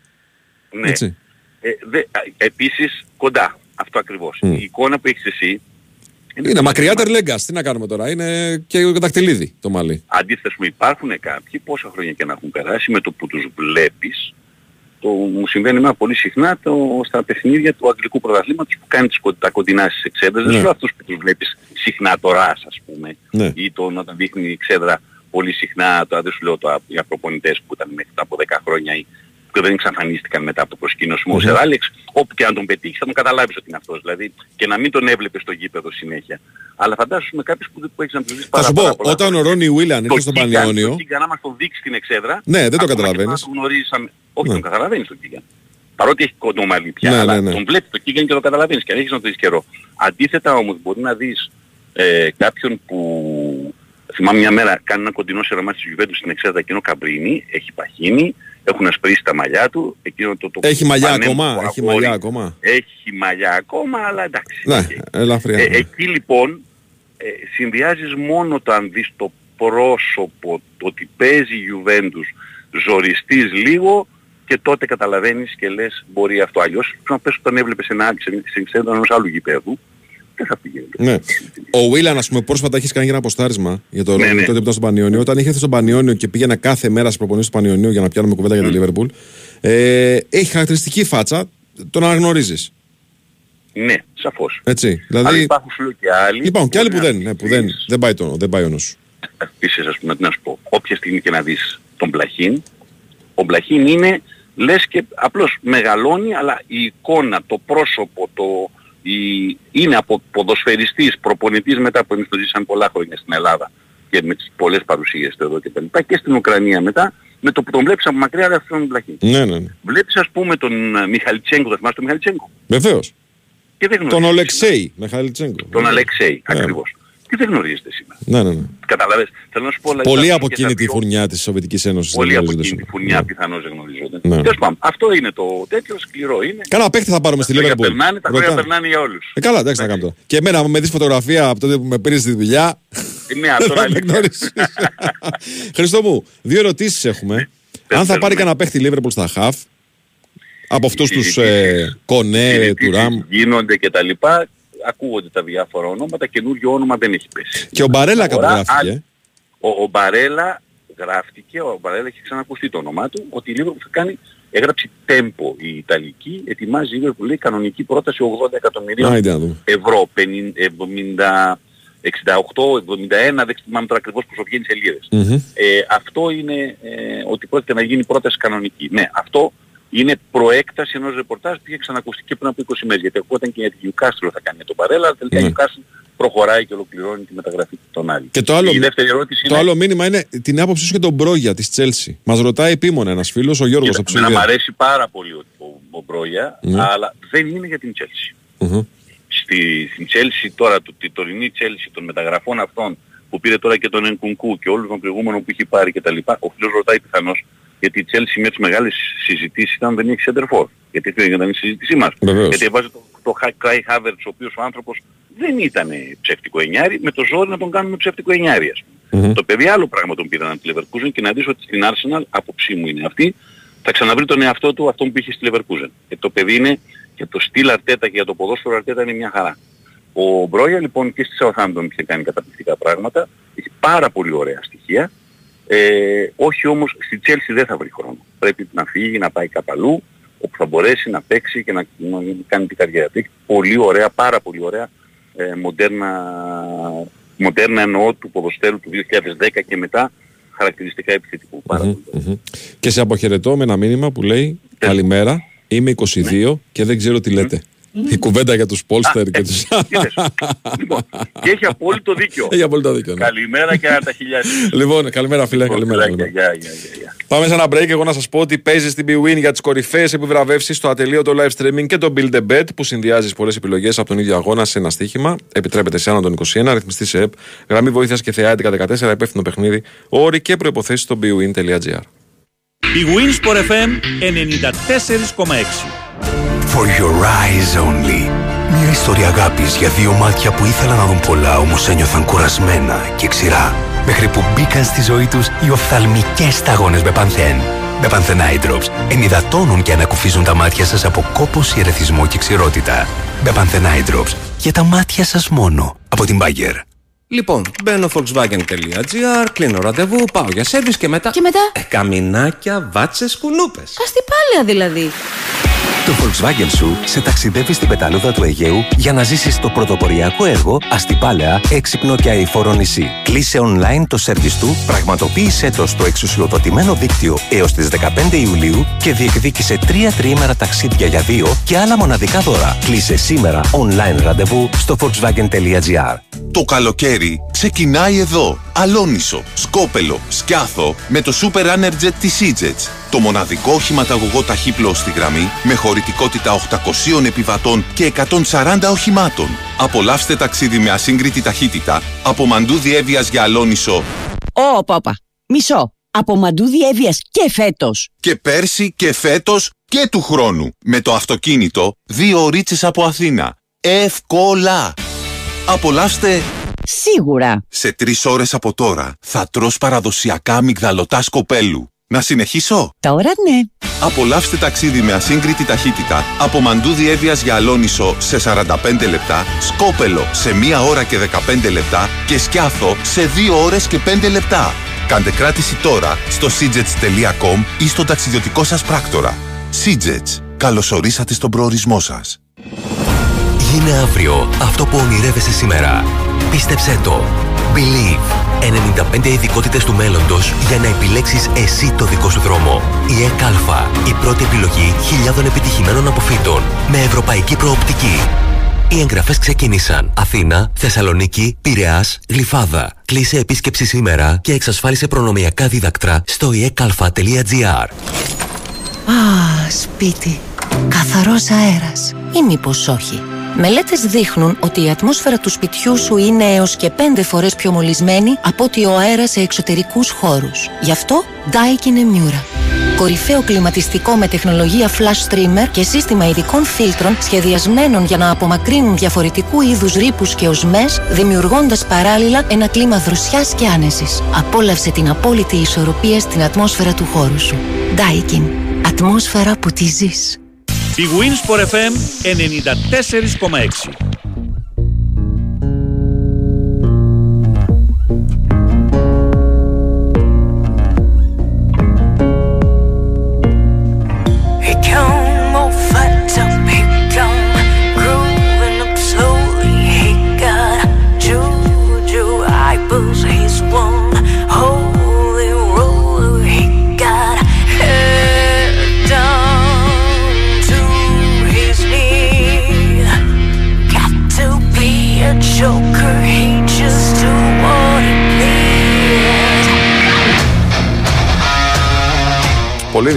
Ναι. Έτσι. Ε, δε, α, επίσης κοντά, αυτό ακριβώς. Μμ. Η εικόνα που έχεις εσύ Είναι μακριά τερλέγκα. Τι να κάνουμε τώρα. Είναι και δακτυλίδι το μαλλί. Αντίθετα μου υπάρχουν κάποιοι, πόσα χρόνια και να έχουν περάσει, με το που τους βλέπεις, το, μου συμβαίνει εμένα πολύ συχνά το, στα παιχνίδια του αγγλικού πρωταθλήματος που κάνει τις, κο- τα κοντινά στις εξέδρες. Ναι. Δεν σου λέω αυτούς που τους βλέπεις συχνά το ρας ας πούμε, Ναι. ή το να τα δείχνει η εξέδρα πολύ συχνά, τώρα δεν σου λέω το, για προπονητές που ήταν μέχρι από 10 χρόνια ή που δεν εξαφανίστηκαν μετά από το προσκύνωσιμο. Ο Μμμ. Σεράλεξ, όπου και αν τον πετύχει θα τον καταλάβεις ότι είναι αυτός. Δηλαδή και να μην τον έβλεπες στο γήπεδο συνέχεια. Αλλά φαντάσου με κάποιους που, που έχεις να τους δεις Θα πάρα, σου πάρα πω, πολλά όταν ο χρόνια. Ρόνι Βίλαν ήρθε Το στο Κίγκαν, Πανιόνιο. Το Κίγκαν, άμα τον δείξει την εξέδρα, Ναι, δεν το ακόμα και καταλαβαίνεις. να τον γνωρίζαμε. Όχι, Ναι. τον καταλαβαίνεις τον Κίγκαν. Παρότι έχει κοντό μαλλί πια, Ναι, αλλά ναι, ναι. τον βλέπεις το Κίγκαν και το καταλαβαίνεις και αν έχεις να το δεις καιρό. Αντίθετα όμως μπορεί να δεις ε, κάποιον που θυμάμαι μια μέρα κάνει ένα κοντινό σειρμά της Juventus στην εξέδρα εκείνο Καμπρίνη, έχει παχύνει, έχουν ασπρίσει τα μαλλιά του, εκείνο το, το Έχει μαλλιά πανέμορφο ακόμα, έχει αγόρι. μαλλιά ακόμα. Έχει μαλλιά ακόμα, αλλά εντάξει. Ναι, ελαφριά. Ε, ναι. εκεί λοιπόν ε, συνδυάζεις μόνο το αν δεις το πρόσωπο, το ότι παίζει η Juventus, ζοριστείς λίγο και τότε καταλαβαίνεις και λες μπορεί αυτό. Αλλιώς πρέπει να πες όταν έβλεπες ένα άλλη σε- σε εξέδρα ενός άλλου γηπέδου, δεν θα πήγαινε. Ναι. Ο Βίλαν, ας πούμε, πρόσφατα έχει κάνει και ένα αποστάρισμα για το Ναι, ρόλο ναι. τότε που ήταν στον Πανιόνιο. Όταν είχε έρθει στον Πανιόνιο και πήγαινα κάθε μέρα στις προπονήσεις του Πανιονίου για να πιάνουμε κουβέντα για τη Λίβερπουλ. Ε, έχει χαρακτηριστική φάτσα, τον αναγνωρίζεις. Ναι, σαφώς. Έτσι. Αλλά Δηλαδή. υπάρχουν σου λέω και άλλοι. Υπάρχουν και άλλοι που μπορεί δεν, να ναι, που δεν, δεν, πάει το, δεν πάει ο νους. Επίσης, ας πούμε, τι να σου πω, όποια στιγμή και να δεις τον Πλαχίν, ο Πλαχίν είναι, λες και απλώς μεγαλώνει, αλλά η εικόνα, το πρόσωπο, το, η, είναι από ποδοσφαιριστής, προπονητής μετά που εμείς το ζήσαμε πολλά χρόνια στην Ελλάδα και με τις πολλές παρουσίες του εδώ και τα λοιπά και στην Ουκρανία μετά, με το που τον βλέπεις από μακριά, δεν αυτόν τον Πλαχίν. Ναι, ναι, ναι. Βλέπεις ας πούμε τον ε, Μιχαλιτσέγκο, θα θυμάσαι τον Μιχαλιτσέγκο; Βεβαίως. Και δεν Τον γνωρίζεις. Ολεξέη Μιχαλιτσέγκο. Τον Αλεξέη, Ναι. ακριβώς. Και δεν γνωρίζετε σήμερα. Ναι, ναι, ναι. Καταλαβες. Θέλω να σου πω, δηλαδή, Πολλοί υπάρχουν από και εκείνη τα τη δύο- φουρνιά της Σοβιετικής Ένωσης. Πολλοί από εκείνη τη φουνιά πιθανώς δεν γνωρίζονται. Ναι. Τέλος πάντων, αυτό είναι το τέτοιο σκληρό είναι. Κάνα παίχτη θα πάρουμε στη Τα χρόνια Λίβερπουλ. περνάνε, τα χρόνια Ρωτάνε. περνάνε για όλους. Ε, καλά, εντάξει να κάνουμε τώρα. Και εμένα, αν με δεις φωτογραφία από τότε που με πήρες στη δουλειά. Ε, Ναι, αυτό δεν θα είναι με αλήθεια. γνωρίσεις. Χριστό μου, δύο ερωτήσεις έχουμε. Αν θα πάρει κανένα παίχτη Λίβερπουλ στα χαφ, από αυτούς τους ε, Κονέ, του Συζητήσεις Ραμ. Γίνονται και τα λοιπά. Ακούγονται τα διάφορα ονόματα. Καινούριο όνομα δεν έχει πέσει. Και ο Μπαρέλα κάπου Αγορά, γράφτηκε. αν- Ο, ο Μπαρέλα γράφτηκε, ο Μπαρέλα έχει ξανακουστεί το όνομά του, ότι η Liverpool θα κάνει, έγραψε tempo η Ιταλική, ετοιμάζει η Liverpool λέει κανονική πρόταση 80 εκατομμυρίων Άιντε να δούμε. ευρώ, 50, 70, 68, 71, δεν θυμάμαι τώρα ακριβώς πόσο βγαίνει σελίδες. Μμμ. Ε, αυτό είναι ε, ότι πρόκειται να γίνει πρόταση κανονική. Ναι, αυτό είναι προέκταση ενός ρεπορτάζ που είχε ξανακουστεί και πριν από 20 μέρες. Γιατί ακούγονταν και για την Newcastle θα κάνει το παρέλα, αλλά τελικά Ναι. η Newcastle προχωράει και ολοκληρώνει τη μεταγραφή των άλλων. Και το άλλο, η δεύτερη ερώτηση το είναι... άλλο μήνυμα είναι την άποψή σου για τον Μπρόγια της Τσέλσι. Μας ρωτάει επίμονα ένας φίλος, ο Γιώργος Κοίτα, από εμένα μου Σουηδία. αρέσει πάρα πολύ ο, ο, ο Μπρόγια, Ναι. αλλά δεν είναι για την Chelsea. Μμμ. Στη, στην Chelsea τώρα, το, τη τωρινή Chelsea των μεταγραφών αυτών που πήρε τώρα και τον Ενκουνκού και όλους τον προηγούμενο που είχε πάρει και τα λοιπά, ο φίλος ρωτάει πιθανώς γιατί η Chelsea με τις μεγάλες συζητήσεις ήταν δεν έχει center for. Γιατί αυτή ήταν η συζήτησή μας. Βεβαίως. Γιατί έβαζε το, το Kai Havertz ο οποίος ο άνθρωπος δεν ήταν ψεύτικο εννιάρι, με το ζόρι να τον κάνουμε ψεύτικο εννιάρι ας πούμε. Το παιδί άλλο πράγμα τον πήραν από τη Leverkusen και να δεις ότι στην Arsenal, άποψή μου είναι αυτή, θα ξαναβρει τον εαυτό του αυτόν που είχε στη Leverkusen. Και το παιδί είναι και το στυλ Αρτέτα και για το ποδόσφαιρο Αρτέτα είναι μια χαρά. Ο Μπρόγια λοιπόν και στη Southampton είχε κάνει καταπληκτικά πράγματα, έχει πάρα πολύ ωραία στοιχεία, ε, όχι όμως στη Chelsea δεν θα βρει χρόνο. Πρέπει να φύγει, να πάει κάπου αλλού, όπου θα μπορέσει να παίξει και να, να κάνει την καριέρα του. Έχει πολύ ωραία, πάρα πολύ ωραία, ε, μοντέρνα, μοντέρνα εννοώ του ποδοστέλου του 2010 και μετά χαρακτηριστικά επιθετικού. Πάρα πολύ. Μμμ. Και σε αποχαιρετώ με ένα μήνυμα που λέει Καλημέρα, είμαι 22 και δεν ξέρω τι λέτε. Η κουβέντα για τους Πόλστερ και τους... Λοιπόν, και έχει απόλυτο δίκιο. Έχει απόλυτο δίκιο. ναι. Καλημέρα και τα χιλιάδες. Λοιπόν, καλημέρα φίλε, καλημέρα. καλημέρα. Γεια, γεια, γεια, γεια. Πάμε σε ένα break. Εγώ να σας πω ότι παίζεις στην BWIN για τις κορυφαίες επιβραβεύσεις στο ατελείωτο live streaming και το Build a Bet που συνδυάζεις πολλές επιλογές από τον ίδιο αγώνα σε ένα στοίχημα. Επιτρέπεται σε άνω των 21, ρυθμιστή σε ΕΠ, γραμμή βοήθειας και θεά 1114, υπεύθυνο παιχνίδι, όροι και προποθέσει στο bwin.gr. Η Winsport FM 94,6 For your eyes only. Μια ιστορία αγάπης για δύο μάτια που ήθελαν να δουν πολλά όμως ένιωθαν κουρασμένα και ξηρά. Μέχρι που μπήκαν στη ζωή τους οι οφθαλμικές σταγόνες με πανθέν. Με πανθέν Eye Drops ενυδατώνουν και ανακουφίζουν τα μάτια σας από κόπωση, ερεθισμό και ξηρότητα. Με πανθέν Eye Drops για τα μάτια σας μόνο. Από την Bayer. Λοιπόν, μπαίνω volkswagen.gr, κλείνω ραντεβού, πάω για σέρβις και μετά... Και μετά; Ε, καμινάκια, βάτσες, κουνούπες. Αστιπάλαια δηλαδή. Το Volkswagen σου σε ταξιδεύει στην πεταλούδα του Αιγαίου για να ζήσεις το πρωτοποριακό έργο Αστιπάλαια, έξυπνο και αηφόρο νησί. Κλείσε online το σερβις του, πραγματοποίησέ το στο εξουσιοδοτημένο δίκτυο έως τις 15 Ιουλίου και διεκδίκησε τρία τριήμερα ταξίδια για δύο και άλλα μοναδικά δώρα. Κλείσε σήμερα online ραντεβού στο volkswagen.gr. Το καλοκαίρι ξεκινάει εδώ. Αλόνισο, Σκόπελο, Σκιάθο με το Super Energet της Egypt. Το μοναδικό οχηματαγωγό ταχύπλο στη γραμμή με χωρητικότητα 800 επιβατών και 140 οχημάτων. Απολαύστε ταξίδι με ασύγκριτη ταχύτητα από Μαντού Διέβιας για Αλόνισο Ω, πάπα. Μισό. Από μαντού διέβιας και φέτος. και πέρσι και φέτος και του χρόνου. Με το αυτοκίνητο δύο ωρίτσες από Αθήνα. Εύκολα! Απολαύστε Σίγουρα. σε τρεις ώρες από τώρα. Θα τρως παραδοσιακά αμυγδαλωτά σκοπέλου. Να συνεχίσω; Τώρα ναι. Απολαύστε ταξίδι με ασύγκριτη ταχύτητα από Μαντού Διέβιας για Αλόνισο σε 45 λεπτά, Σκόπελο σε 1 ώρα και 15 λεπτά και Σκιάθο σε 2 ώρες και 5 λεπτά. Κάντε κράτηση τώρα στο seagets.com ή στον ταξιδιωτικό σας πράκτορα. Seagets. Καλωσορίσατε στον προορισμό σας. Γίνε αύριο αυτό που ονειρεύεσαι σήμερα. Πίστεψέ το. Believe. 95 ειδικότητες του μέλλοντος για να επιλέξεις εσύ το δικό σου δρόμο. Η ΕΚΑΛΦΑ. Η πρώτη επιλογή χιλιάδων επιτυχημένων αποφύτων. Με ευρωπαϊκή προοπτική. Οι εγγραφές ξεκίνησαν. Αθήνα, Θεσσαλονίκη, Πειραιάς, Γλυφάδα. Κλείσε επίσκεψη σήμερα και εξασφάλισε προνομιακά δίδακτρα στο ekalfa.gr. Α, σπίτι. Καθαρός αέρας. Ή μήπως όχι. Μελέτες δείχνουν ότι η ατμόσφαιρα του σπιτιού σου είναι έως και πέντε φορές πιο μολυσμένη από ότι ο αέρας σε εξωτερικούς χώρους. Γι' αυτό Daikin Emura. Κορυφαίο κλιματιστικό με τεχνολογία flash streamer και σύστημα ειδικών φίλτρων σχεδιασμένων για να απομακρύνουν διαφορετικού είδους ρήπους και οσμές, δημιουργώντας παράλληλα ένα κλίμα δροσιάς και άνεσης. Απόλαυσε την απόλυτη ισορροπία στην ατμόσφαιρα του χώρου σου. Daikin. Ατμόσφαιρα που τη ζεις. Η Winsport FM 94,6.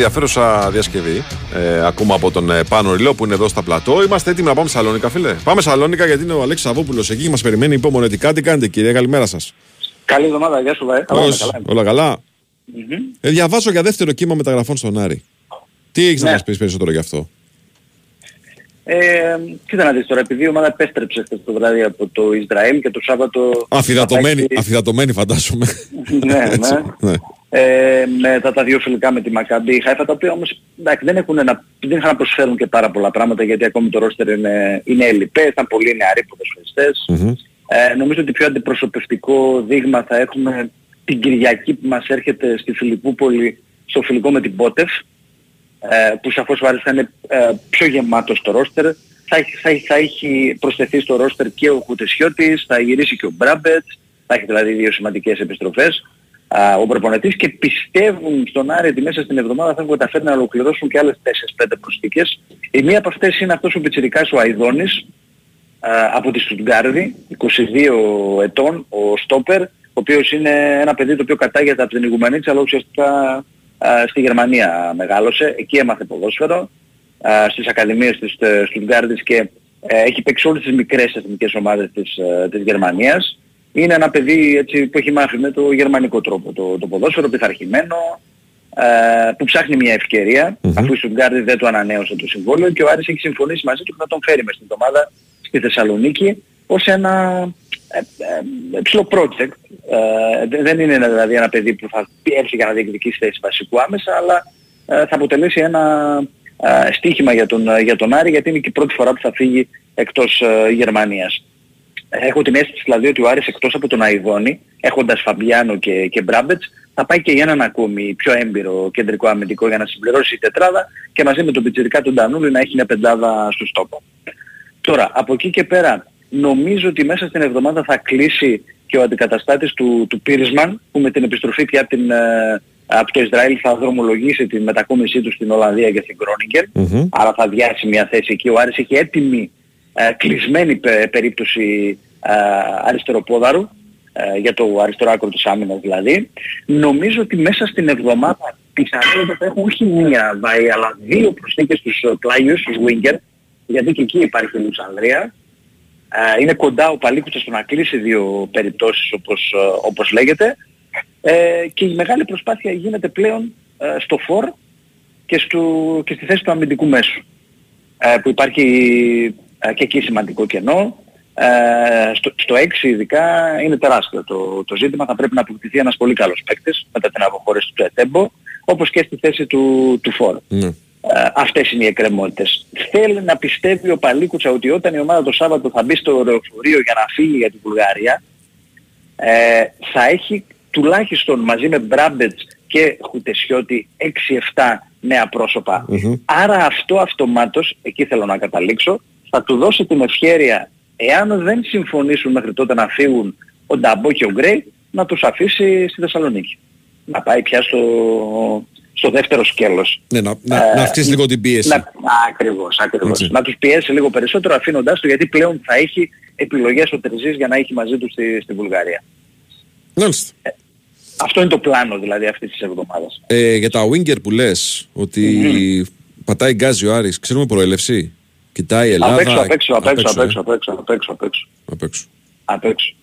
Ενδιαφέρουσα διασκευή. Ε, ακούμε από τον ε, Πάνο Ριλό που είναι εδώ στα πλατό. Είμαστε έτοιμοι να πάμε Σαλόνικα, φίλε. Πάμε Σαλόνικα γιατί είναι ο Αλέξης Σαββόπουλο εκεί και μας περιμένει υπομονετικά. Τι κάνετε, κύριε, καλημέρα σας. Καλή εβδομάδα, γεια σου, Βαέ. Καλά, είμαι, καλά. είμαι. Όλα καλά; Μμμ. Ε, διαβάζω για δεύτερο κύμα μεταγραφών στον Άρη. Τι έχεις να μας πεις περισσότερο γι' αυτό; Ε, κοίτα να δεις τώρα, επειδή η ομάδα επέστρεψε χθες το βράδυ από το Ισραήλ και το Σάββατο... Αφιδατωμένη, θα πάει- αφιδατωμένη φαντάζομαι. ναι, Έτσι, ναι. Ναι. Ε, μετά τα δύο φιλικά με τη Μακάμπη Χάιφα, τα οποία όμως εντάξει, δεν, έχουν να, δεν είχαν να προσφέρουν και πάρα πολλά πράγματα γιατί ακόμη το ρόστερ είναι, είναι ελλειπές, ήταν πολύ νεαροί ποδοσφαιριστές. Ε, νομίζω ότι πιο αντιπροσωπευτικό δείγμα θα έχουμε την Κυριακή που μας έρχεται στη Φιλιππούπολη στο φιλικό με την Πότεφ ε, που σαφώς ο Άρης θα είναι ε, πιο γεμάτος στο ρόστερ. Θα, έχει- θα, έχει- θα έχει προσθεθεί στο ρόστερ και ο Κουτεσιώτης, θα γυρίσει και ο Μπράμπετς, θα έχει δηλαδή δύο σημαντικές επιστροφές α, ο προπονητής και πιστεύουν στον Άρη ότι μέσα στην εβδομάδα θα έχουν καταφέρει να ολοκληρώσουν και άλλες 4-5 προσθήκες. Η μία από αυτές είναι αυτός ο πιτσιρικάς ο Αϊδόνης, α, από τη Στουτγκάρδη, 22 ετών, ο Στόπερ, ο οποίος είναι ένα παιδί το οποίο κατάγεται από την Ιγουμανίτσα, αλλά ουσιαστικά α, στη Γερμανία μεγάλωσε, εκεί έμαθε ποδόσφαιρο, α, στις ακαδημίες της ε, Στουτγκάρδης και ε, έχει παίξει όλες τις μικρές εθνικές ομάδες της, ε, της Γερμανίας. Είναι ένα παιδί έτσι, που έχει μάθει με το γερμανικό τρόπο το, το ποδόσφαιρο, πειθαρχημένο, ε, που ψάχνει μια ευκαιρία, αφού η Στουτγκάρδη δεν του ανανέωσε το συμβόλαιο και ο Άρης έχει συμφωνήσει μαζί του να τον φέρει μες στην εβδομάδα στη Θεσσαλονίκη ως ένα ε, ε, ψηλό project. Ε, δε- δεν είναι δηλαδή ένα παιδί που θα έρθει για να διεκδικήσει θέση βασικού άμεσα, αλλά ε, θα αποτελέσει ένα ε, στίχημα για τον, ε, για τον Άρη γιατί είναι και η πρώτη φορά που θα φύγει εκτός ε, Γερμανίας. Έχω την αίσθηση δηλαδή ότι ο Άρης εκτός από τον Αϊδόνη, έχοντας Φαμπιάνο και, και Μπράμπετς, θα πάει και για έναν ακόμη πιο έμπειρο κεντρικό αμυντικό για να συμπληρώσει η τετράδα και μαζί με τον πιτσιρικά του Ντανούλη να έχει μια πεντάδα στο στόχο. Τώρα, από εκεί και πέρα, νομίζω ότι μέσα στην εβδομάδα θα κλείσει και ο αντικαταστάτης του, του Πίρισμαν, που με την επιστροφή πια από, την, ε, από το Ισραήλ θα δρομολογήσει την μετακόμισή του στην Ολλανδία και στην Κρόνιγκερ. Άρα θα διάσει μια θέση εκεί. Ο Άρης έχει έτοιμη, ε, κλεισμένη πε- περίπτωση ε, αριστεροπόδαρου, ε, για το αριστερό άκρο της άμυνας δηλαδή. Νομίζω ότι μέσα στην εβδομάδα πιθανότατα θα έχουν όχι μία βαΐ, αλλά δύο προσθήκες στους ε, πλάγιους, στους winger, γιατί και εκεί υπάρχει η Λουξανδρία. Ε, είναι κοντά ο Παλίκουτσας στο να κλείσει δύο περιπτώσεις όπως, ε, όπως λέγεται. Ε, και η μεγάλη προσπάθεια γίνεται πλέον ε, στο φορ και, στο, και στη θέση του αμυντικού μέσου. Ε, που υπάρχει ε, και εκεί σημαντικό κενό. Ε, στο, στο 6 ειδικά είναι τεράστιο το, το ζήτημα. Θα πρέπει να αποκτηθεί ένας πολύ καλός παίκτης μετά την αποχώρηση του Ετέμπο, όπως και στη θέση του, του Φορ. Ναι. Ε, αυτές είναι οι εκκρεμότητες. Θέλει να πιστεύει ο Παλίκουτσα ότι όταν η ομάδα το Σάββατο θα μπει στο αεροφορείο για να φύγει για την Βουλγαρία, ε, θα έχει τουλάχιστον μαζί με Μπράμπετς και Χουτεσιώτη 6-7 νέα πρόσωπα. Άρα αυτό αυτομάτως, εκεί θέλω να καταλήξω, θα του δώσει την ευχαίρεια, εάν δεν συμφωνήσουν μέχρι τότε να φύγουν ο Νταμπό και ο Γκρέι, να τους αφήσει στη Θεσσαλονίκη. Να πάει πια στο, στο δεύτερο σκέλος. Ναι, να, να, να αυξήσει λίγο την πίεση. Να, ακριβώς, ακριβώς. Έτσι. Να τους πιέσει λίγο περισσότερο αφήνοντάς του γιατί πλέον θα έχει επιλογές ο Τερζής για να έχει μαζί του στη, στη Βουλγαρία. Μάλιστα. Αυτό είναι το πλάνο δηλαδή αυτής της εβδομάδας. Ε, για τα winger που λες ότι πατάει γκάζι ο Άρης, ξέρουμε προέλευση; Κοιτάει η Ελλάδα. Απ' έξω, απ' έξω, απ' έξω, απ' ε. έξω, απ' έξω, απ' έξω, απ' έξω. Απ' έξω. Απ' έξω.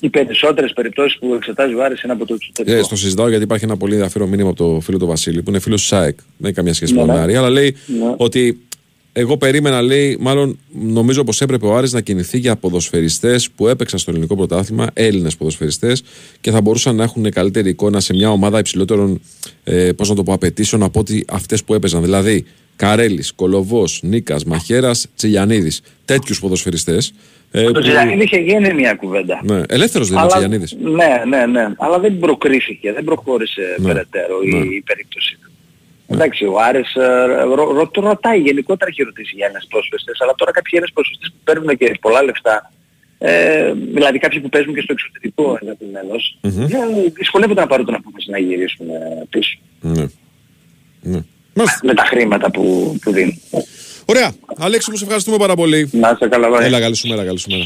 Οι περισσότερες περιπτώσεις που εξετάζει ο Άρης είναι από το εξωτερικό. Ε, στο συζητάω γιατί υπάρχει ένα πολύ ενδιαφέρον μήνυμα από το φίλο του Βασίλη που είναι φίλος του ΣΑΕΚ. Δεν έχει καμία σχέση Ναι, με τον ναι. Άρη, αλλά λέει Ναι. ότι εγώ περίμενα, λέει, μάλλον νομίζω πως έπρεπε ο Άρης να κινηθεί για ποδοσφαιριστές που έπαιξαν στο ελληνικό πρωτάθλημα, Έλληνες ποδοσφαιριστές, και θα μπορούσαν να έχουν καλύτερη εικόνα σε μια ομάδα υψηλότερων ε, πώς να το πω, απαιτήσεων από ότι αυτές που έπαιζαν. Δηλαδή, Καρέλης, Κολοβός, Νίκας, Μαχαίρας, Τσιλιανίδη. Τέτοιους ποδοσφαιριστές. Ε, Το που- Τζιλιανίδη είχε γίνει μια κουβέντα. ναι, ελεύθερος δεν είναι ο Αλλά- Τσιλιανίδη. Ναι, ναι, ναι. Αλλά δεν προκρίθηκε, δεν προχώρησε Ναι, περαιτέρω ναι. η, η περίπτωση του. Εντάξει, ο Άρης ε, ρω, ρω, το ρωτάει γενικότερα έχει ρωτήσει για Έλληνες πρόσφαιστες, αλλά τώρα κάποιοι Έλληνες πρόσφαιστες που παίρνουν και πολλά λεφτά, ε, δηλαδή κάποιοι που παίζουν και στο εξωτερικό ενδεχομένως, Μμμ. δεν δυσκολεύονται να πάρουν την απόφαση να γυρίσουν ε, πίσω. Ναι. Ναι. Με τα χρήματα που, που δίνουν. Ωραία. Αλέξη μου, σε ευχαριστούμε πάρα πολύ. Να είσαι καλά, βάρε. Έλα, καλή σου μέρα, καλή σου μέρα.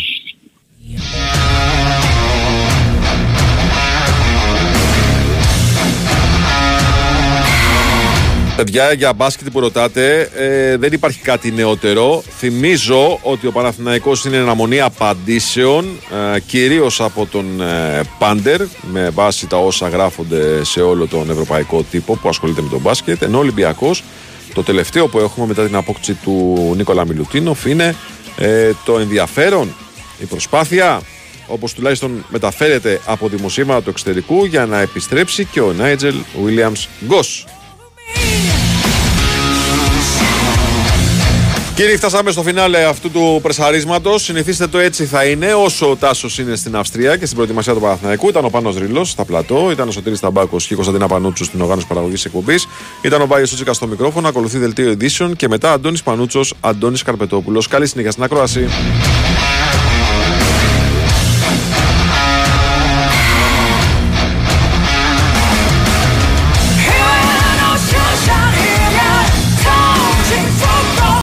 Παιδιά, για μπάσκετ που ρωτάτε, ε, δεν υπάρχει κάτι νεότερο. Θυμίζω ότι ο Παναθηναϊκός είναι αναμονή απαντήσεων, ε, κυρίως από τον ε, Πάντερ, με βάση τα όσα γράφονται σε όλο τον ευρωπαϊκό τύπο που ασχολείται με τον μπάσκετ, ενώ ο Ολυμπιακός, το τελευταίο που έχουμε μετά την απόκτηση του Νίκολα Μιλουτίνοφ είναι ε, το ενδιαφέρον, η προσπάθεια, όπως τουλάχιστον μεταφέρεται από δημοσίευματα του εξωτερικού για να επιστρέψει και ο Νάιτζελ Williams Γκος. Κύριοι, φτάσαμε στο φινάλε αυτού του πρεσαρίσματος. Συνηθίστε το έτσι θα είναι. Όσο ο Τάσος είναι στην Αυστρία και στην προετοιμασία του Παναθηναϊκού, ήταν ο Πάνος Ρήλο στα πλατό, ήταν ο Σωτήρης Ταμπάκος και η Κωνσταντίνα Πανούτσου στην οργάνωση παραγωγής εκπομπής, ήταν ο Βάιο Σούτσικας στο μικρόφωνο, ακολουθεί δελτίο ειδήσεων και μετά Αντώνης Πανούτσος, Αντώνης Καρπετόπουλος. Καλή συνέχεια στην ακρόαση.